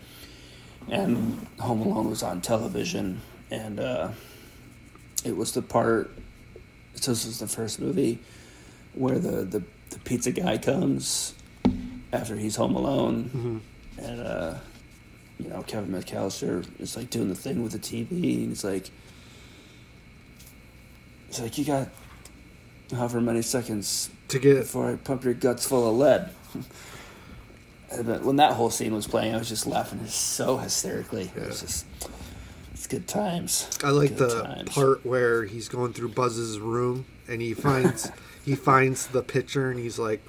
and Home Alone was on television, and uh, it was the part. So this was the first movie where the, the, the pizza guy comes after he's home alone, Mm-hmm. and uh, you know Kevin McAllister is like doing the thing with the TV, and he's like, he's like, you got however many seconds To get before I pump your guts full of lead. When that whole scene was playing, I was just laughing so hysterically. It was just, good times. I like Good the times. part where he's going through Buzz's room and he finds he finds the picture and he's like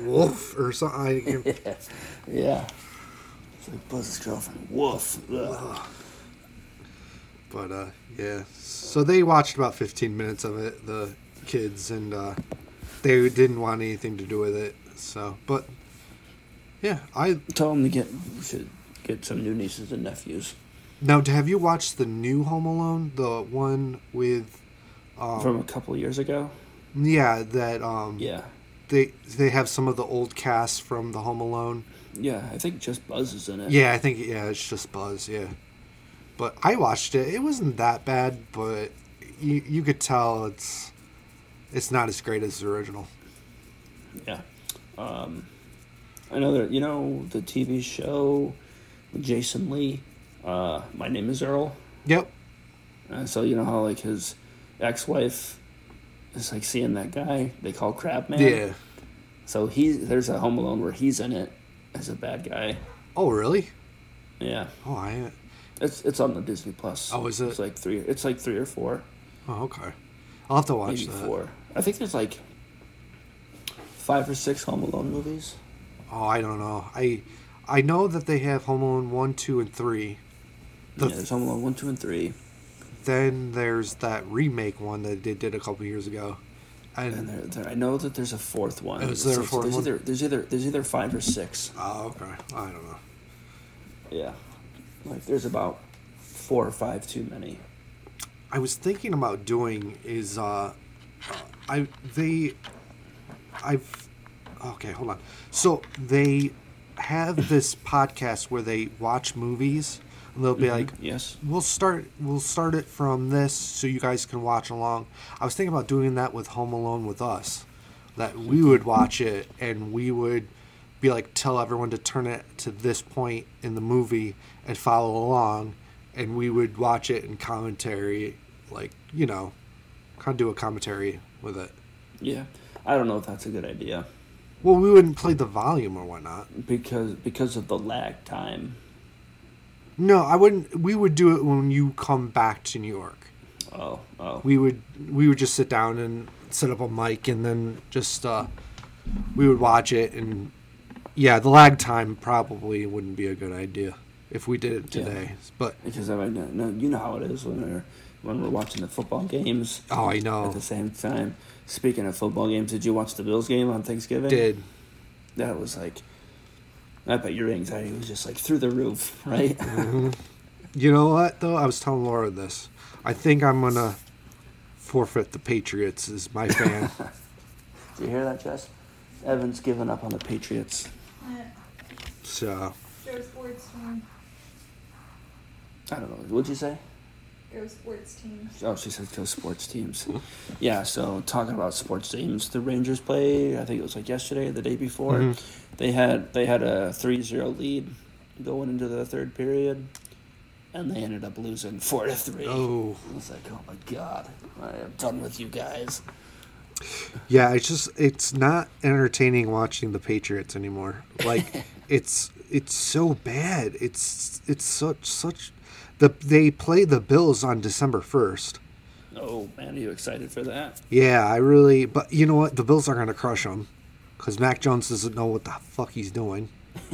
wolf or something. Yeah, yeah. It's like Buzz's girlfriend. Woof. Ugh. but uh yeah. So they watched about 15 minutes of it, the kids, and uh they didn't want anything to do with it. So, but yeah, I Tell them to get should get some new nieces and nephews now have you watched the new Home Alone, the one with um, from a couple years ago. yeah that um Yeah, they they have some of the old cast from the Home Alone. yeah. I think just Buzz is in it. Yeah, I think yeah, it's just Buzz. Yeah, but I watched it. It wasn't that bad, but you you could tell it's it's not as great as the original. Yeah. Um, I know that you know the TV show with Jason Lee. Uh, My name is Earl. Yep. Uh, so you know how like his ex-wife is like seeing that guy they call Crabman. Yeah. So he there's a Home Alone where he's in it as a bad guy. Oh really? Yeah. Oh I. It's it's on the Disney Plus. Oh, is it? It's like three. It's like three or four. Oh okay. I'll have to watch maybe that. four. I think there's like five or six Home Alone movies. Oh, I don't know. I I know that they have Home Alone one, two, and three. The- yeah, there's Home Alone one, two, and three. Then there's that remake one that they did a couple years ago, And and there, there, I know that there's a fourth one. Is there a So fourth there's one? Either, there's either there's either five or six. oh okay, I don't know. Yeah, like there's about four or five too many. I was thinking about doing is uh, I they I've okay hold on so they have this podcast where they watch movies and they'll be mm-hmm. like Yes. we'll start we'll start it from this so you guys can watch along i was thinking about doing that with home alone with us that we would watch it and we would be like tell everyone to turn it to this point in the movie and follow along and we would watch it in commentary like you know kind of do a commentary with it. Yeah, I don't know if that's a good idea Well, we wouldn't play the volume or whatnot. because because of the lag time. No, I wouldn't. We would do it when you come back to New York. Oh, oh, We would we would just sit down and set up a mic and then just uh, we would watch it and yeah, the lag time probably wouldn't be a good idea if we did it today. Yeah. But because I mean, no, you know how it is when we're when we're watching the football games oh, I know. at the same time. Speaking of football games, did you watch the Bills game on Thanksgiving? Did That was like, I bet your anxiety was just like through the roof, right? you know what though? I was telling Laura this. I think I'm gonna forfeit the Patriots as my fan. Do you hear that, Jess? Evan's given up on the Patriots. Uh, so Go sports team. I don't know. What'd you say? Go sports teams. Oh, she said go sports teams. Yeah, so talking about sports teams, the Rangers played. I think it was like yesterday, or the day before. Mhm. They had they had a 3-0 lead going into the third period, and they ended up losing four to three. oh I was like, oh my god, I am done with you guys. yeah, it's just it's not entertaining watching the Patriots anymore. Like it's it's so bad. It's it's such such the they play the Bills on December first. Oh man, are you excited for that? Yeah, I really. But you know what? The Bills are gonna crush them because Mac Jones doesn't know what the fuck he's doing.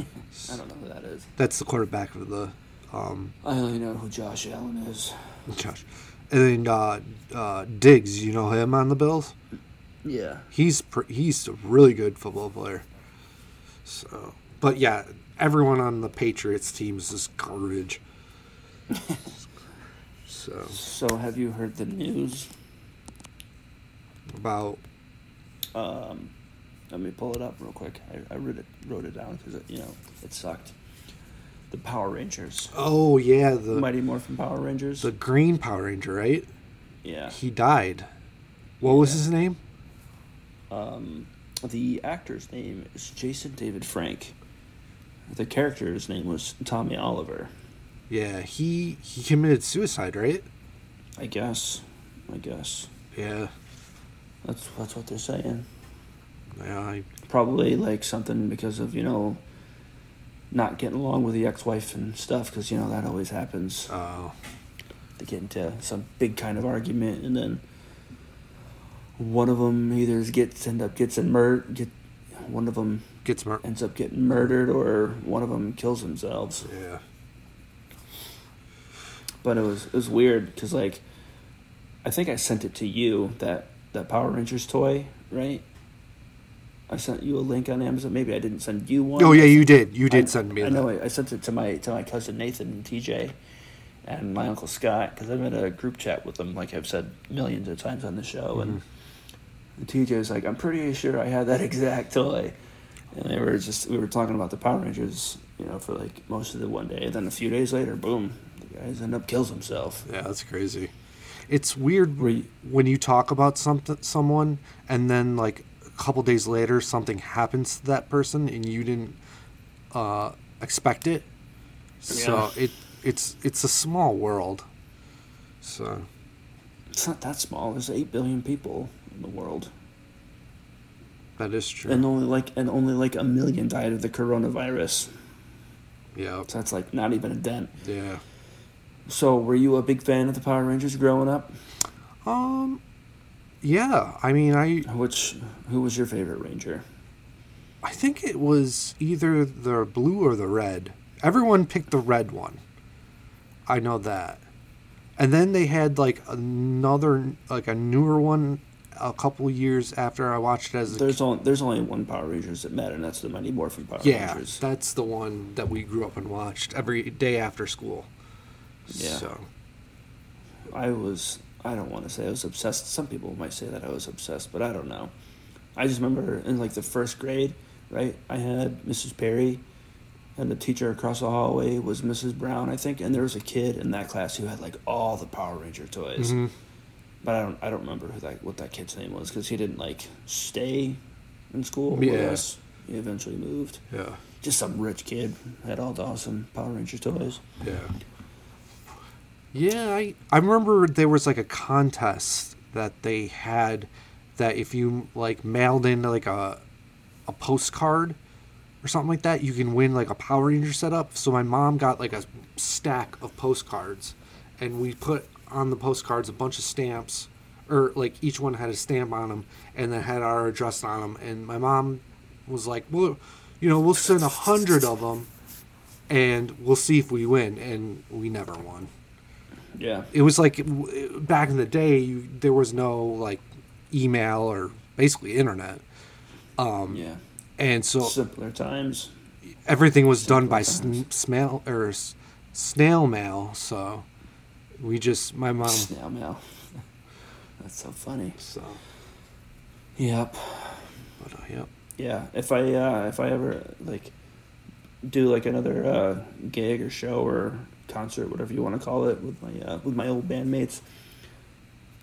I don't know who that is. That's the quarterback of the um, I only know who Josh Allen is. Josh. And then uh, uh, Diggs, you know him on the Bills. Yeah. He's pr- he's a really good football player. So, but yeah, everyone on the Patriots teams is garbage. so So have you heard the news? about Um, let me pull it up real quick. I, I wrote it wrote it down because you know it sucked. The Power Rangers, oh yeah the Mighty Morphin Power Rangers. the Green Power Ranger right? yeah. He died. What was his name? Um, the actor's name is Jason David Frank. The character's name was Tommy Oliver. Yeah, he he committed suicide, right? I guess. I guess Yeah, that's that's what they're saying. Yeah. I, Probably like something because of you know not getting along with the ex-wife and stuff because you know that always happens. uh, they get into some big kind of argument, and then one of them either gets end up gets mur- get one of them gets mur- ends up getting murdered, or one of them kills themselves. Yeah, But it was it was weird because like I think I sent it to you that that Power Rangers toy, right? I sent you a link on Amazon. Maybe I didn't send you one. Oh yeah, you did. You did I, send me I know. I, I sent it to my to my cousin Nathan and TJ, and my uncle Scott because I'm in a group chat with them, like I've said millions of times on the show. And, mm-hmm. and TJ was like, "I'm pretty sure I had that exact toy." And they were just we were talking about the Power Rangers, you know, for like most of the one day. And then a few days later, boom, the guys end up kills himself. Yeah, that's crazy. It's weird you- when you talk about something someone and then like couple days later something happens to that person and you didn't uh, expect it. So Yeah. it it's it's a small world. So It's not that small. There's eight billion people in the world, that is true. and only like and only like a million died of the coronavirus. yeah. So that's like not even a dent. Yeah. So, were you a big fan of the Power Rangers growing up? Um yeah, I mean I Which, who was your favorite Ranger? I think it was either the blue or the red. Everyone picked the red one. I know that. And then they had like another, like a newer one a couple years after I watched it as a There's only there's only one Power Rangers that matter, and that's the Mighty Morphin Power Yeah, Rangers. that's the one that we grew up and watched every day after school. Yeah. So, I was I don't want to say I was obsessed. Some people might say that I was obsessed, but I don't know. I just remember in like the first grade, right? I had Mrs. Perry, and the teacher across the hallway was Mrs. Brown, I think, and there was a kid in that class who had like all the Power Ranger toys. mhm. But I don't I don't remember who that what that kid's name was because he didn't like stay in school with us. He eventually moved. yeah, Just some rich kid had all the awesome Power Ranger toys. yeah. Yeah, I, I remember there was like a contest that they had that if you like mailed in like a a postcard or something like that, you can win like a Power Ranger setup. So my mom got like a stack of postcards, and we put on the postcards a bunch of stamps, or like each one had a stamp on them, and then had our address on them. And my mom was like, "Well, you know, we'll send a hundred of them, and we'll see if we win." And we never won. Yeah. It was like back in the day, you, there was no like email or basically internet, Um, Yeah. and so Simpler times. everything was done by sn- smell or s- snail mail. So we just my mom. Snail mail. That's so funny. So, Yep. but uh, yep. Yeah. If I uh, if I ever like do like another uh, gig or show or concert, whatever you want to call it, with my uh, with my old bandmates.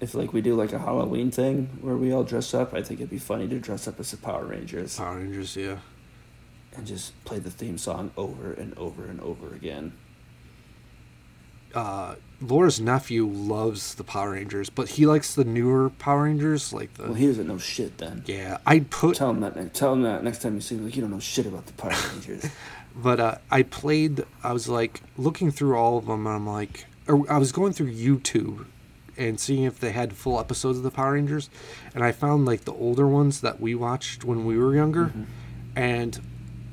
If like we do like a Halloween thing where we all dress up, I think it'd be funny to dress up as the Power Rangers Power Rangers, yeah. and just play the theme song over and over and over again. Uh, Laura's nephew loves the Power Rangers, but he likes the newer Power Rangers, like the Well, he doesn't know shit then. yeah. I'd put Tell him that. Tell him that next time you see him. Like you don't know shit about the Power Rangers. But uh, I played. I was like looking through all of them, and I'm like, or I was going through YouTube and seeing if they had full episodes of the Power Rangers, and I found like the older ones that we watched when we were younger, and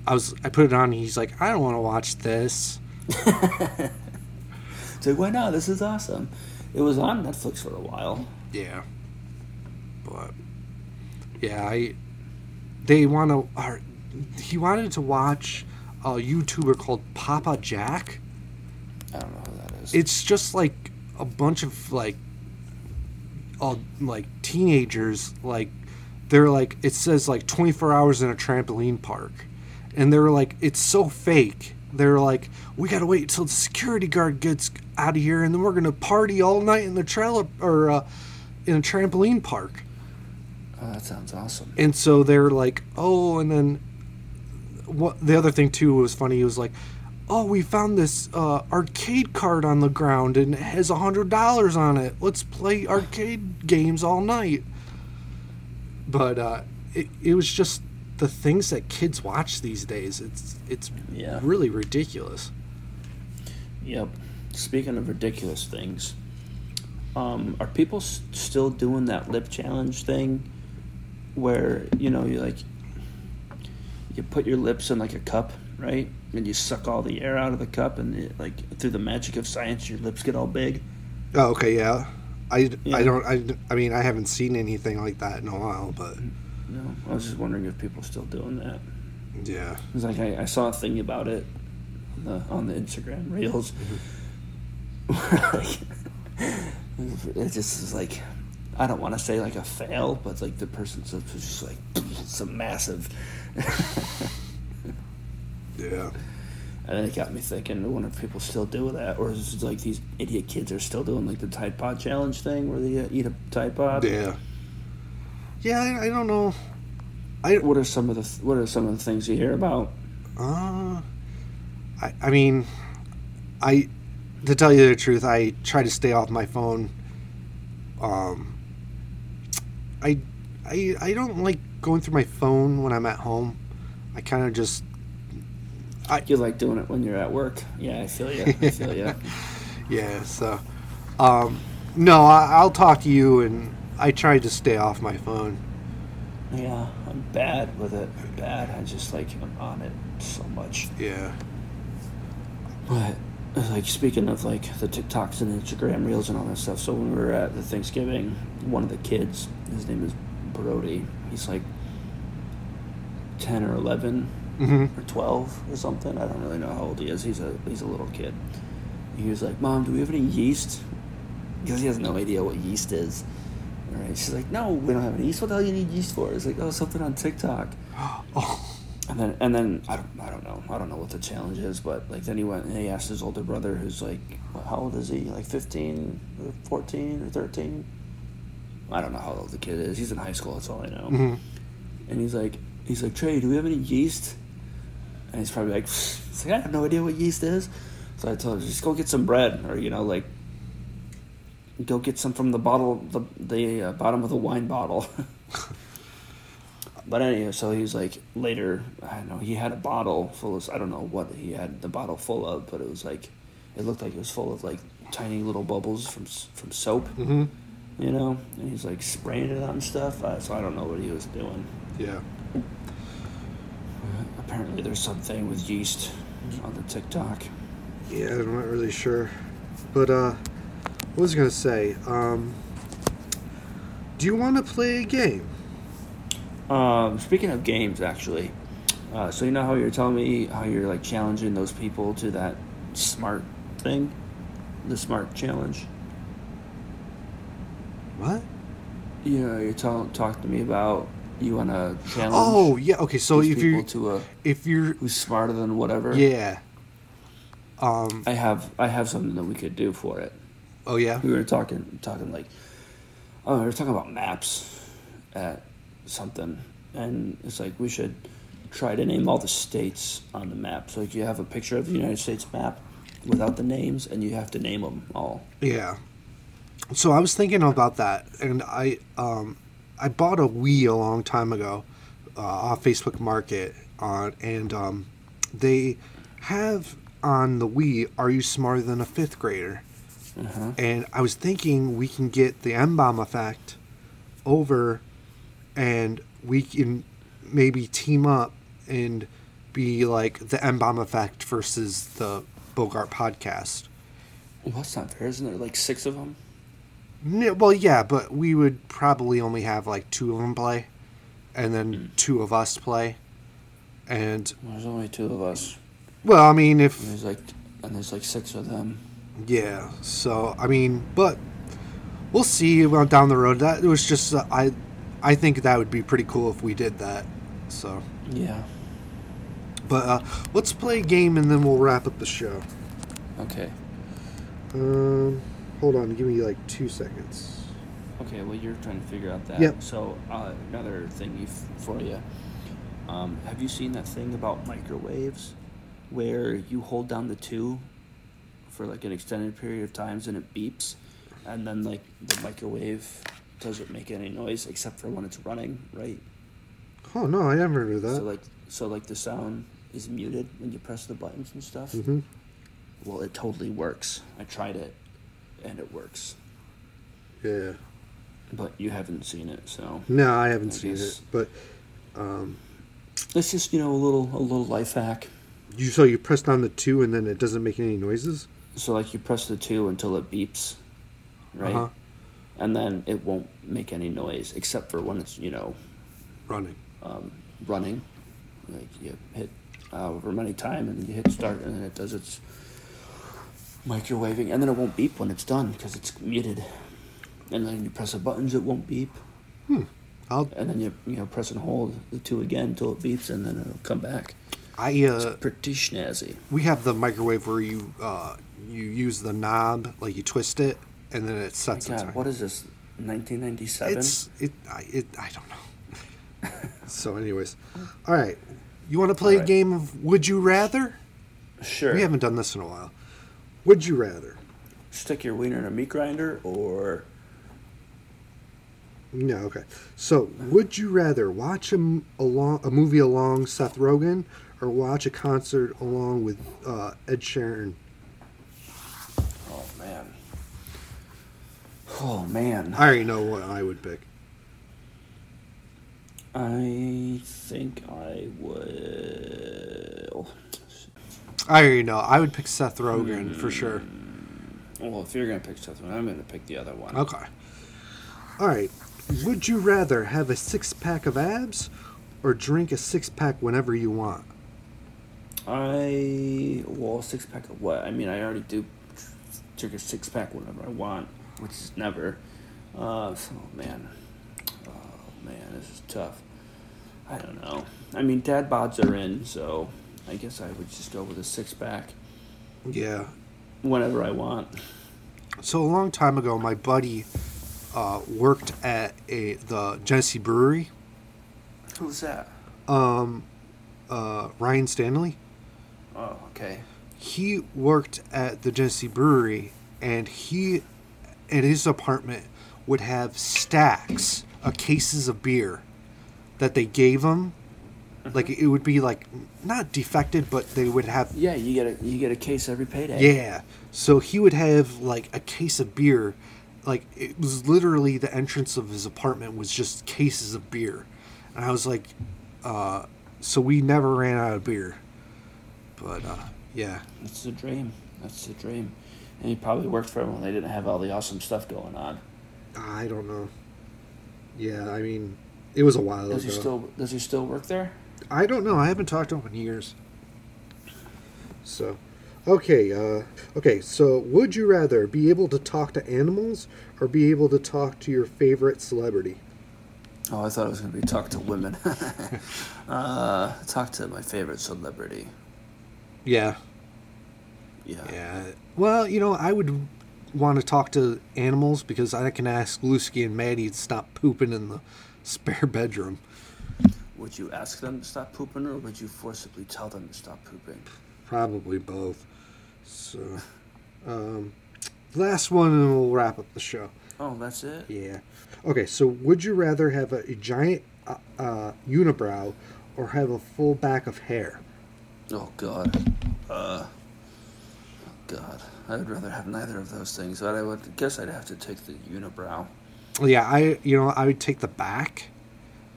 I was I put it on. And he's like, I don't want to watch this. It's like, why not? This is awesome. It was on Netflix for a while. Yeah, but yeah, I they want to. He wanted to watch a YouTuber called Papa Jake. I don't know who that is. it's just like a bunch of like all like teenagers like they're like it says like 24 hours in a trampoline park and they're like it's so fake they're like we gotta wait until the security guard gets out of here and then we're gonna party all night in the trailer or uh, in a trampoline park oh, that sounds awesome. and so they're like, oh, and then what? The other thing too was funny. He was like, oh, we found this uh, arcade card on the ground and it has a hundred dollars on it. Let's play arcade games all night. But uh, it it was just the things that kids watch these days. It's it's Yeah. really ridiculous. Yep. Speaking of ridiculous things, um, are people s- still doing that lip challenge thing, where you know you like you put your lips in like a cup, right, and you suck all the air out of the cup, and it, like through the magic of science, your lips get all big. Oh, okay, yeah. I, Yeah. I don't I, I mean I haven't seen anything like that in a while, but No, I was just wondering if people are still doing that. yeah. It's like I, I saw a thing about it on the, on the Instagram reels. Mm-hmm. like, it just is like I don't want to say like a fail, but like the person's was just like some massive. Yeah. And then it got me thinking, I wonder if people still do that, or is it like these idiot kids are still doing like the Tide Pod challenge thing, where they uh, eat a Tide Pod. Yeah. Yeah, I, I don't know. I What are some of the th- What are some of the things you hear about? uh I I mean I to tell you the truth, I try to stay off my phone. Um I I I don't like going through my phone when I'm at home. I kind of just I, You like doing it when you're at work? Yeah, I feel you. I feel you. yeah, so um no, I, I'll talk to you and I try to stay off my phone. Yeah, I'm bad with it. I'm bad. I just like I'm on it so much. Yeah. But like speaking of like the TikToks and Instagram reels and all that stuff. So when we were at the Thanksgiving, one of the kids, his name is Brody. He's like ten or 11 Mhm. or twelve or something. I don't really know how old he is. He's a he's a little kid. He was like, "Mom, do we have any yeast?" Because he has no idea what yeast is. All right. She's like, "No, we don't have any yeast. What the hell you need yeast for?" It's like, "Oh, something on TikTok." Oh. And then and then I don't I don't know I don't know what the challenge is, but like then he went and he asked his older brother, who's like, what, how old is he? Like fifteen, or fourteen, or thirteen? I don't know how old the kid is. He's in high school. That's all I know. Mhm. And he's like, he's like, Trey, do we have any yeast? And he's probably like, he's like, I have no idea what yeast is. So I told him, just go get some bread, or you know, like, go get some from the bottle, the the uh, bottom of the wine bottle. but anyway, so he was like later. I don't know. He had a bottle full of. I don't know what he had the bottle full of, but it was like, it looked like it was full of like tiny little bubbles from from soap. Mm-hmm. You know, and he's like spraying it on stuff. Uh, so I don't know what he was doing. Yeah. Apparently, there's something with yeast on the TikTok. Yeah, I'm not really sure. But uh what was I gonna say? Um do you wanna play a game? Um, speaking of games, actually, uh, so you know how you're telling me how you're like challenging those people to that smart thing, the smart challenge. What? You know, you're telling talking to me about you want to challenge. Oh yeah, okay, so if you're to a if you're who's smarter than whatever. Yeah. Um I have I have something that we could do for it. oh yeah? We were talking talking like, oh, we were talking about maps at something, and it's like we should try to name all the states on the map. So like you have a picture of the United States map without the names, and you have to name them all. Yeah. So I was thinking about that, and I um, I bought a Wii a long time ago uh, off Facebook Market, on and um, they have on the Wii "Are You Smarter Than a Fifth Grader?" Uh-huh. And I was thinking we can get the M bomb effect over, and we can maybe team up and be like the M bomb effect versus the Bogart podcast. Well, that's not fair, isn't there? Like six of them. Yeah, well, yeah, but we would probably only have like two of them play, and then two of us play. And There's only two of us. well, I mean, And if there's like and there's like six of them. yeah, so I mean, but we'll see down the road. That it was just uh, I, I think that would be pretty cool if we did that. So, Yeah. but uh, let's play a game and then we'll wrap up the show. Okay. Um, hold on, give me like two seconds. Okay, well, you're trying to figure out that. Yep. So, uh, another thing you for you. Um, have you seen that thing about microwaves, where you hold down the two for like an extended period of times and it beeps, and then like the microwave doesn't make any noise except for when it's running, right? Oh no, I heard of that. So like, so like the sound is muted when you press the buttons and stuff. hmm Well, it totally works. I tried it, and it works. Yeah. But you haven't seen it, so. No, I haven't I seen guess- it, but um, It's just you know a little a little life hack. you so you press down the two and then it doesn't make any noises. So like you press the two until it beeps, right? Uh-huh. And then it won't make any noise except for when it's you know Running. um, running. Like you hit however many time and you hit start and then it does its microwaving and then it won't beep when it's done because it's muted. And then you press the buttons, it won't beep. I'll And then you you know press and hold the two again until it beeps and then it'll come back. I It's uh pretty snazzy. we have the microwave where you uh you use the knob like you twist it and then it sets the God, what is this? 1997. It's it I it I don't know. so anyways, all right. You want to play right. a game of Would You Rather? sure. We haven't done this in a while. Would you rather? stick your wiener in a meat grinder or No, okay. So, would you rather watch a, along, a movie along Seth Rogen or watch a concert along with uh, Ed Sheeran? oh man oh man I already know what I would pick. i think i will I already know. I would pick Seth Rogen for sure. well if you're gonna pick something i'm gonna pick the other one Okay. All right. Would you rather have a six pack of abs or drink a six pack whenever you want? i well six pack of what i mean i already do drink a six pack whenever i want which is never uh so, oh man oh man this is tough i don't know i mean dad bods are in so i guess i would just go with a six pack Yeah. whenever I want. So a long time ago, my buddy uh, worked at a the Genesee Brewery. Who's that? Um, uh, Ryan Stanley. Oh, okay. he worked at the Genesee Brewery, and he in his apartment would have stacks of cases of beer that they gave him. Like it would be like not defected, but they would have Yeah, you get a you get a case every payday. yeah. So he would have like a case of beer. Like it was literally the entrance of his apartment was just cases of beer. And I was like, uh, so we never ran out of beer. But uh, yeah. That's the dream. That's the dream. And he probably worked for them when they didn't have all the awesome stuff going on. I don't know. Yeah, I mean, it was a while Does he still Does he still work there? I don't know. I haven't talked to him in years. So, okay, uh, okay. So, would you rather be able to talk to animals or be able to talk to your favorite celebrity? Oh, I thought it was going to be talk to women. uh, talk to my favorite celebrity. Yeah, Yeah. yeah. Well, you know, I would want to talk to animals because I can ask Lusky and Maddie to stop pooping in the spare bedroom. Would you ask them to stop pooping, or would you forcibly tell them to stop pooping? Probably both. So, um, last one, and we'll wrap up the show. Oh, that's it. Yeah. Okay, so would you rather have a, a giant uh, uh, unibrow or have a full back of hair? Oh God. Uh. God. I would rather have neither of those things, but I would guess I'd have to take the unibrow. Yeah, I you know I would take the back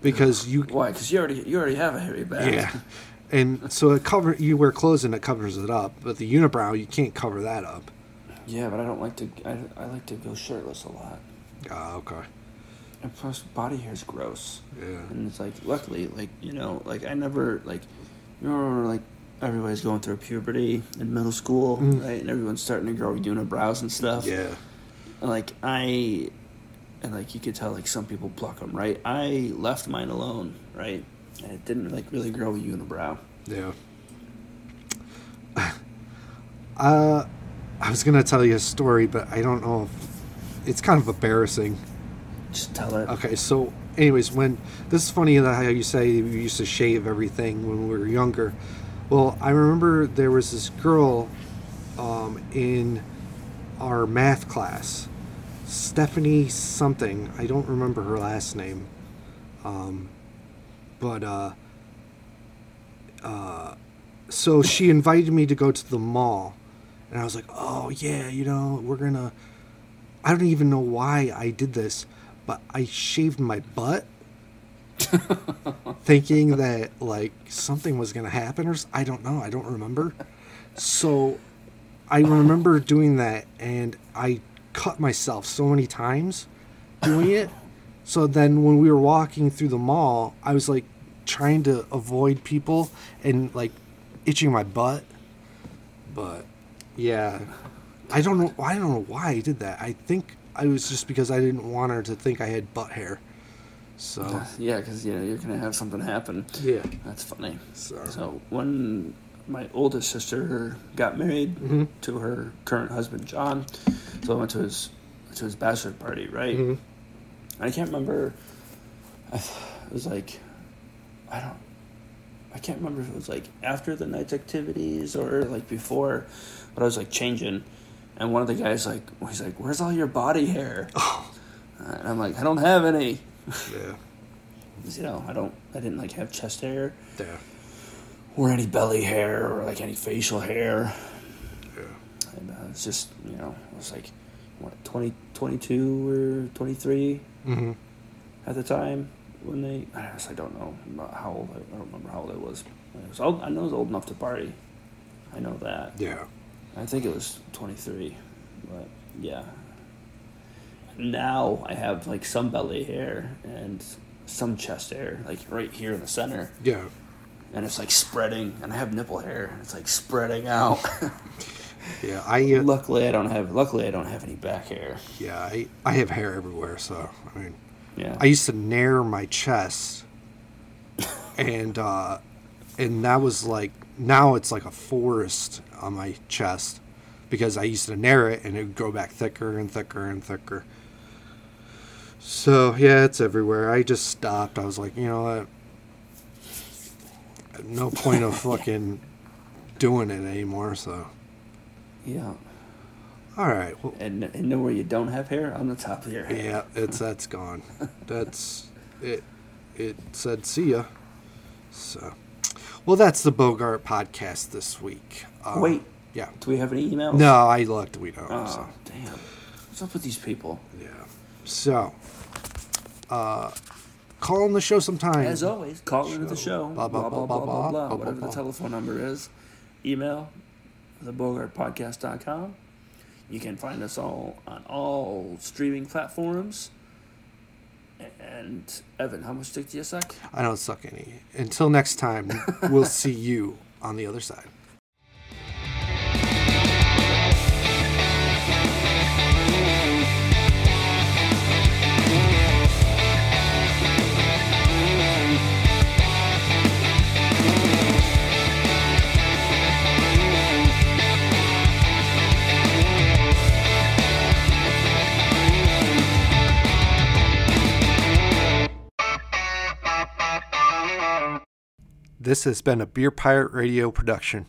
because you Why? Because you already you already have a hairy back. yeah, and so it cover you wear clothes and it covers it up, but the unibrow you can't cover that up. Yeah, but I don't like to. I, I like to go shirtless a lot. Ah, okay. And plus, body hair is gross. Yeah. And it's like, luckily, like you know, like I never like, you remember like everybody's going through puberty in middle school, Mm. right? And everyone's starting to grow unibrows and stuff. Yeah. Like I, and like you could tell, like some people pluck them, right? I left mine alone, right? And it didn't like really grow a unibrow. Yeah. Uh, I was gonna tell you a story, but I don't know if it's kind of embarrassing. Just tell it. Okay, so anyways, when this is funny that how you say we used to shave everything when we were younger. Well, I remember there was this girl um, in our math class, Stephanie something. I don't remember her last name, um, but uh, uh, so she invited me to go to the mall, and I was like, "Oh yeah, you know, we're gonna." I don't even know why I did this, but I shaved my butt, thinking that like something was gonna happen, or I don't know. I don't remember. So, I remember doing that, and I cut myself so many times doing it. So then, when we were walking through the mall, I was like trying to avoid people and like itching my butt. But yeah, I don't know. I don't know why I did that. I think I was just because I didn't want her to think I had butt hair. So Yeah, because you know you're gonna have something happen. yeah. That's funny. So, So when my oldest sister got married Mhm. to her current husband John, so I went to his to his bachelor party, right? Mhm. I can't remember. I, th- it was like, I don't. I can't remember if it was like after the night's activities or like before, but I was like changing, and one of the guys like he's like, "Where's all your body hair?" Oh. And I'm like, "I don't have any." yeah, you know, I don't. I didn't like have chest hair yeah, or any belly hair or like any facial hair. yeah. And uh, it's just, you know, I was like, what, 20, 22 or 23 hmm at the time when they, I guess I don't know how old, I, I don't remember how old I was. I, was old, I know I was old enough to party. I know that. Yeah. I think it was 23, but yeah. Now I have like some belly hair and some chest hair, like right here in the center. Yeah. And it's like spreading and i have nipple hair and it's like spreading out Yeah. I uh, luckily i don't have luckily i don't have any back hair yeah. I I have hair everywhere. So I mean, yeah I used to nair my chest, and uh, and that was like now it's like a forest on my chest because I used to nair it and it would go back thicker and thicker and thicker. So yeah, it's everywhere. I just stopped. I was like, you know what? No point of fucking doing it anymore. So yeah All right. Well, And, and know where you don't have hair on the top of your head. yeah, it's that's gone. That's it. It said see ya. So, well, that's the Bogart podcast this week. Um, Wait, Yeah. do we have any emails? No, I looked. We don't. Oh, So, damn. What's up with these people? yeah. So, uh, call on the show sometime. As always, call into the show. Blah, Blah, blah, blah, blah, blah, blah, blah, blah. Whatever the telephone number is. Email, thebogartpodcast.com. You can find us all on all streaming platforms. And, Evan, how much dick do you suck? I don't suck any. Until next time, we'll see you on the other side. This has been a Beer Pirate Radio production.